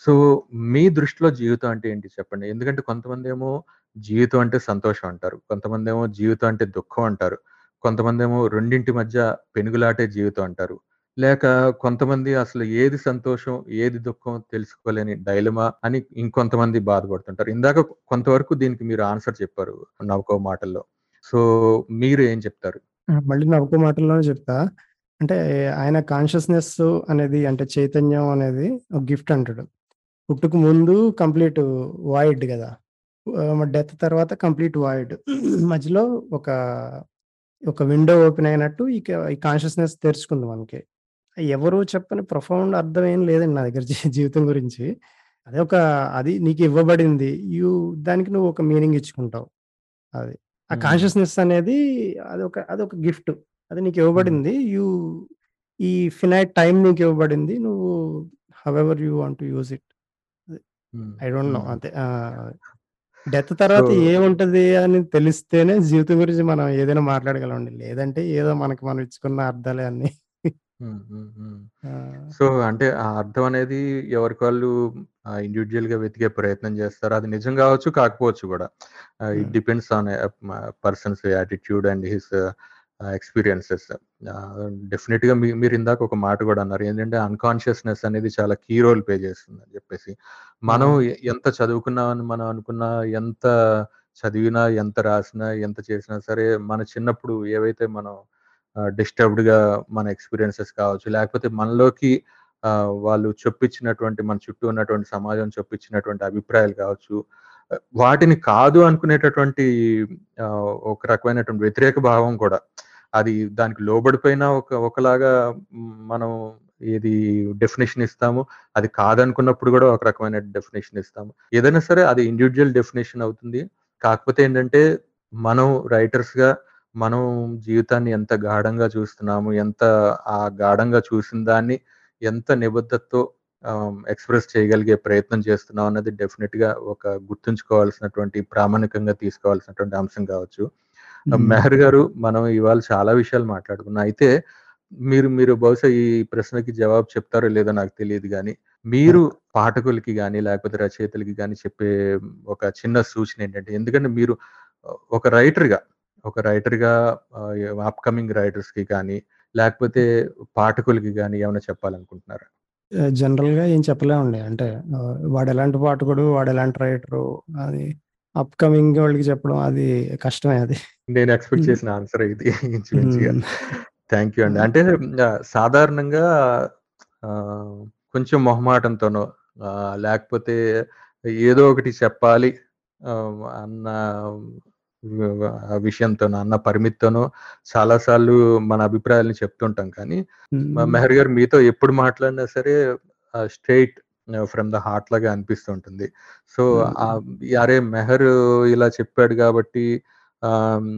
సో, మీ దృష్టిలో జీవితం అంటే ఏంటి చెప్పండి? ఎందుకంటే కొంతమందేమో జీవితం అంటే సంతోషం అంటారు. కొంతమంది ఏమో జీవితం అంటే దుఃఖం అంటారు. కొంతమంది ఏమో రెండింటి మధ్య పెనుగులాటే జీవితం అంటారు. లేక కొంతమంది అసలు ఏది సంతోషం, ఏది దుఃఖం తెలుసుకోలేని డైలమా అని ఇంకొంతమంది బాధపడుతుంటారు. ఇందాక కొంతవరకు దీనికి మీరు ఆన్సర్ చెప్పారు నవ్వుకో మాటల్లో. సో, మీరు ఏం చెప్తారు? మళ్ళీ నవ్వుకో మాటల్లోనే చెప్తా. అంటే ఆయన కాన్షియస్‌నెస్ అనేది అంటే చైతన్యం అనేది ఒక గిఫ్ట్ అంటాడు. పుట్టుక ముందు కంప్లీట్ వాయిడ్! ఆహ్, డెత్ తర్వాత కంప్లీట్ వాయిడ్. *clears throat* మధ్యలో ఒక, ఒక విండో ఓపెన్ అయినట్టు ఇక ఈ కాన్షియస్‌నెస్ తెరుచుకుంది మనకి. ఎవరు చెప్పని ప్రొఫౌండ్ అర్థం ఏం లేదండి నా దగ్గర జీవితం గురించి. అదే ఒక అది నీకు ఇవ్వబడింది. యూ దానికి నువ్వు ఒక మీనింగ్ ఇచ్చుకుంటావు. అది. ఆ. కాన్షియస్‌నెస్ అనేది అదొక అదొక గిఫ్ట్. అది నీకు. ఇవ్వబడింది. యూ ఈ ఫినైట్ టైమ్ నీకు ఇవ్వబడింది. నువ్వు however you want to use it. I don't know. అంతే. డెత్ తర్వాత ఏముంటది అని తెలిస్తేనే జీవితం గురించి మనం ఏదైనా మాట్లాడగలమండి. లేదంటే ఏదో మనకి మనం ఇచ్చుకున్న అర్థాలే అన్నీ. సో, అంటే ఆ అర్థం అనేది ఎవరికి వాళ్ళు ఆహ్, ఇండివిడ్యుయల్‌గా వెతికే ప్రయత్నం చేస్తారు. అది నిజం కావచ్చు, కాకపోవచ్చు. ఆహ్, it. Depends on person's attitude and his experiences. డెఫినిట్‌గా మీ మీరిందాక ఒక మాట గూడా అన్నారు. ఏంటంటే అన్‌కాన్షియస్‌నెస్ అనేది చాలా కీ రోల్ ప్లే చేస్తుందని జెప్పేసి. మనం అవును. ఎ ఎంత చదువుకున్నామని మనం అనుకున్నా, ఎంత చదివినా, ఎంత రాసినా, ఎంత చేసినా సరే, మన చిన్నప్పుడు ఏవైతే మనం డిస్టర్బ్డ్‌గా మన ఎక్స్‌పీరియన్సెస్ కావచ్చు, లేకపోతే మనలోకి వాళ్ళు చొప్పించినటువంటి మన చుట్టూ ఉన్నటువంటి సమాజం చొప్పించినటువంటి అభిప్రాయాలు కావచ్చు, వాటిని కాదు అనుకునేటటువంటి ఒక రకమైనటువంటి వ్యతిరేక భావం కూడా. అది దానికి లోబడిపోయినా ఒక ఒకలాగా మనం ఏది డెఫినేషన్ ఇస్తాము. అది కాదనుకున్నప్పుడు కూడా ఒక రకమైన డెఫినేషన్ ఇస్తాము. ఏదైనా సరే అది ఇండివిజువల్ డెఫినేషన్ అవుతుంది. కాకపోతే ఏంటంటే మనం రైటర్స్గా మనం జీవితాన్ని ఎంత గాఢంగా చూస్తున్నాము ఎంత ఆ గాఢంగా చూసిన దాన్ని ఎంత నిబద్ధతతో ఎక్స్ప్రెస్ చేయగలిగే ప్రయత్నం చేస్తున్నాం అన్నది డెఫినెట్గా ఒక గుర్తుంచుకోవాల్సినటువంటి ప్రామాణికంగా తీసుకోవాల్సినటువంటి అంశం కావచ్చు. మెహర్ గారు మనం ఇవాళ చాలా విషయాలు మాట్లాడుకున్నాం. అయితే మీరు మీరు బహుశా ఈ ప్రశ్నకి జవాబు చెప్తారో లేదో నాకు తెలియదు కానీ మీరు పాఠకులకి కానీ లేకపోతే రచయితలకి కానీ చెప్పే ఒక చిన్న సూచన ఏంటంటే ఎందుకంటే మీరు ఒక రైటర్గా ఒక రైటర్గా అప్కమింగ్ రైటర్స్కి కానీ లేకపోతే పాఠకులకి కానీ ఏమైనా చెప్పాలనుకుంటున్నారా? జనరల్గా ఏం చెప్పలేమండి. అంటే వాడు ఎలాంటి పాఠకుడు వాడు ఎలాంటి రైటరు అది అప్కమింగ్ వాళ్ళకి చెప్పడం అది కష్టమే అది. నేను ఎక్స్పెక్ట్. చేసిన ఆన్సర్ ఇది. థ్యాంక్ యూ అండి. అంటే సాధారణంగా కొంచెం మొహమాటంతోనో లేకపోతే ఏదో ఒకటి చెప్పాలి అన్న ఆ విషయంతోనో అన్న పరిమితితోనో చాలాసార్లు మన అభిప్రాయాలను చెప్తుంటాం. కానీ. మెహర్ గారు మీతో ఎప్పుడు మాట్లాడినా సరే స్ట్రైట్ ఫ్రమ్ ద హార్ట్ లాగా అనిపిస్తుంటుంది సో అరే మెహర్ ఇలా చెప్పాడు కాబట్టి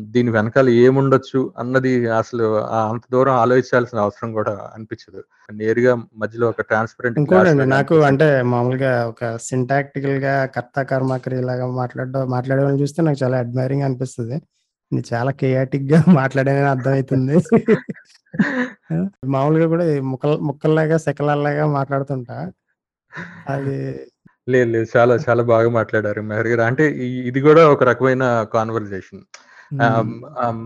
దీని వెనకాల ఏముండొచ్చు అన్నది అసలు అంత దూరం ఆలోచించాల్సిన అవసరం కూడా అనిపించదు. నేరుగా మధ్యలో ఒక ట్రాన్స్పరెంట్ ఇంకోటండి నాకు అంటే మామూలుగా ఒక సింటాక్టికల్గా కర్త కర్మకరి ఇలాగా మాట్లాడడం మాట్లాడే వాళ్ళని చూస్తే నాకు చాలా అడ్మైరింగ్ అనిపిస్తుంది. చాలా కేయాటిక్గా *laughs* మాట్లాడానని అర్థమవుతుంది. *laughs* మామూలుగా కూడా ముక్కల్ ముక్కల్లాగా సెకలల్లాగా మాట్లాడుతుంటా. అది లేదు లేదు. చాలా చాలా బాగా మాట్లాడారు మెహర్ గారు. అంటే ఇది కూడా ఒక రకమైన కాన్వర్జేషన్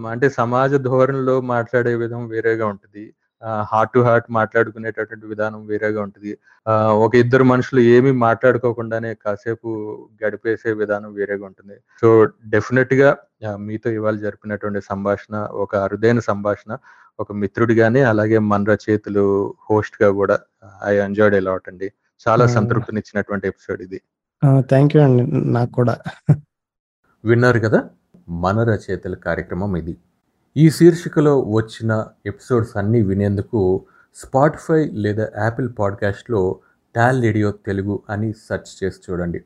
అంటే సమాజ ధోరణిలో మాట్లాడే విధం వేరేగా ఉంటుంది. హార్ట్ టు హార్ట్ మాట్లాడుకునేటటువంటి విధానం వేరేగా ఉంటుంది. ఆ, ఒక ఇద్దరు మనుషులు ఏమీ మాట్లాడుకోకుండానే కాసేపు గడిపేసే విధానం వేరేగా ఉంటుంది. సో డెఫినెట్గా మీతో ఇవాళ జరిపినటువంటి సంభాషణ ఒక అరుదైన సంభాషణ ఒక మిత్రుడిగానే అలాగే మన రచయితలు హోస్ట్గా కూడా ఐ ఎంజాయ్డ్ ఎలాట్ అండి. చాలా. సంతృప్తినిచ్చినటువంటి ఎపిసోడ్ ఇది. థ్యాంక్ యూ అండి. నాకు కూడా. విన్నారు కదా? మన రచయితల కార్యక్రమం ఇది. ఈ శీర్షికలో వచ్చిన ఎపిసోడ్స్ అన్నీ వినేందుకు స్పాటిఫై లేదా యాపిల్ పాడ్కాస్ట్లో టాల్ రేడియో తెలుగు అని సెర్చ్ చేసి చూడండి.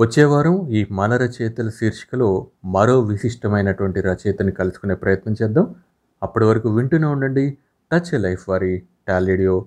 వచ్చే వారం ఈ మన రచయితల శీర్షికలో మరో విశిష్టమైనటువంటి రచయితని కలుసుకునే ప్రయత్నం చేద్దాం. అప్పటి వరకు వింటూనే ఉండండి. టచ్ లైఫ్ వారి talk radio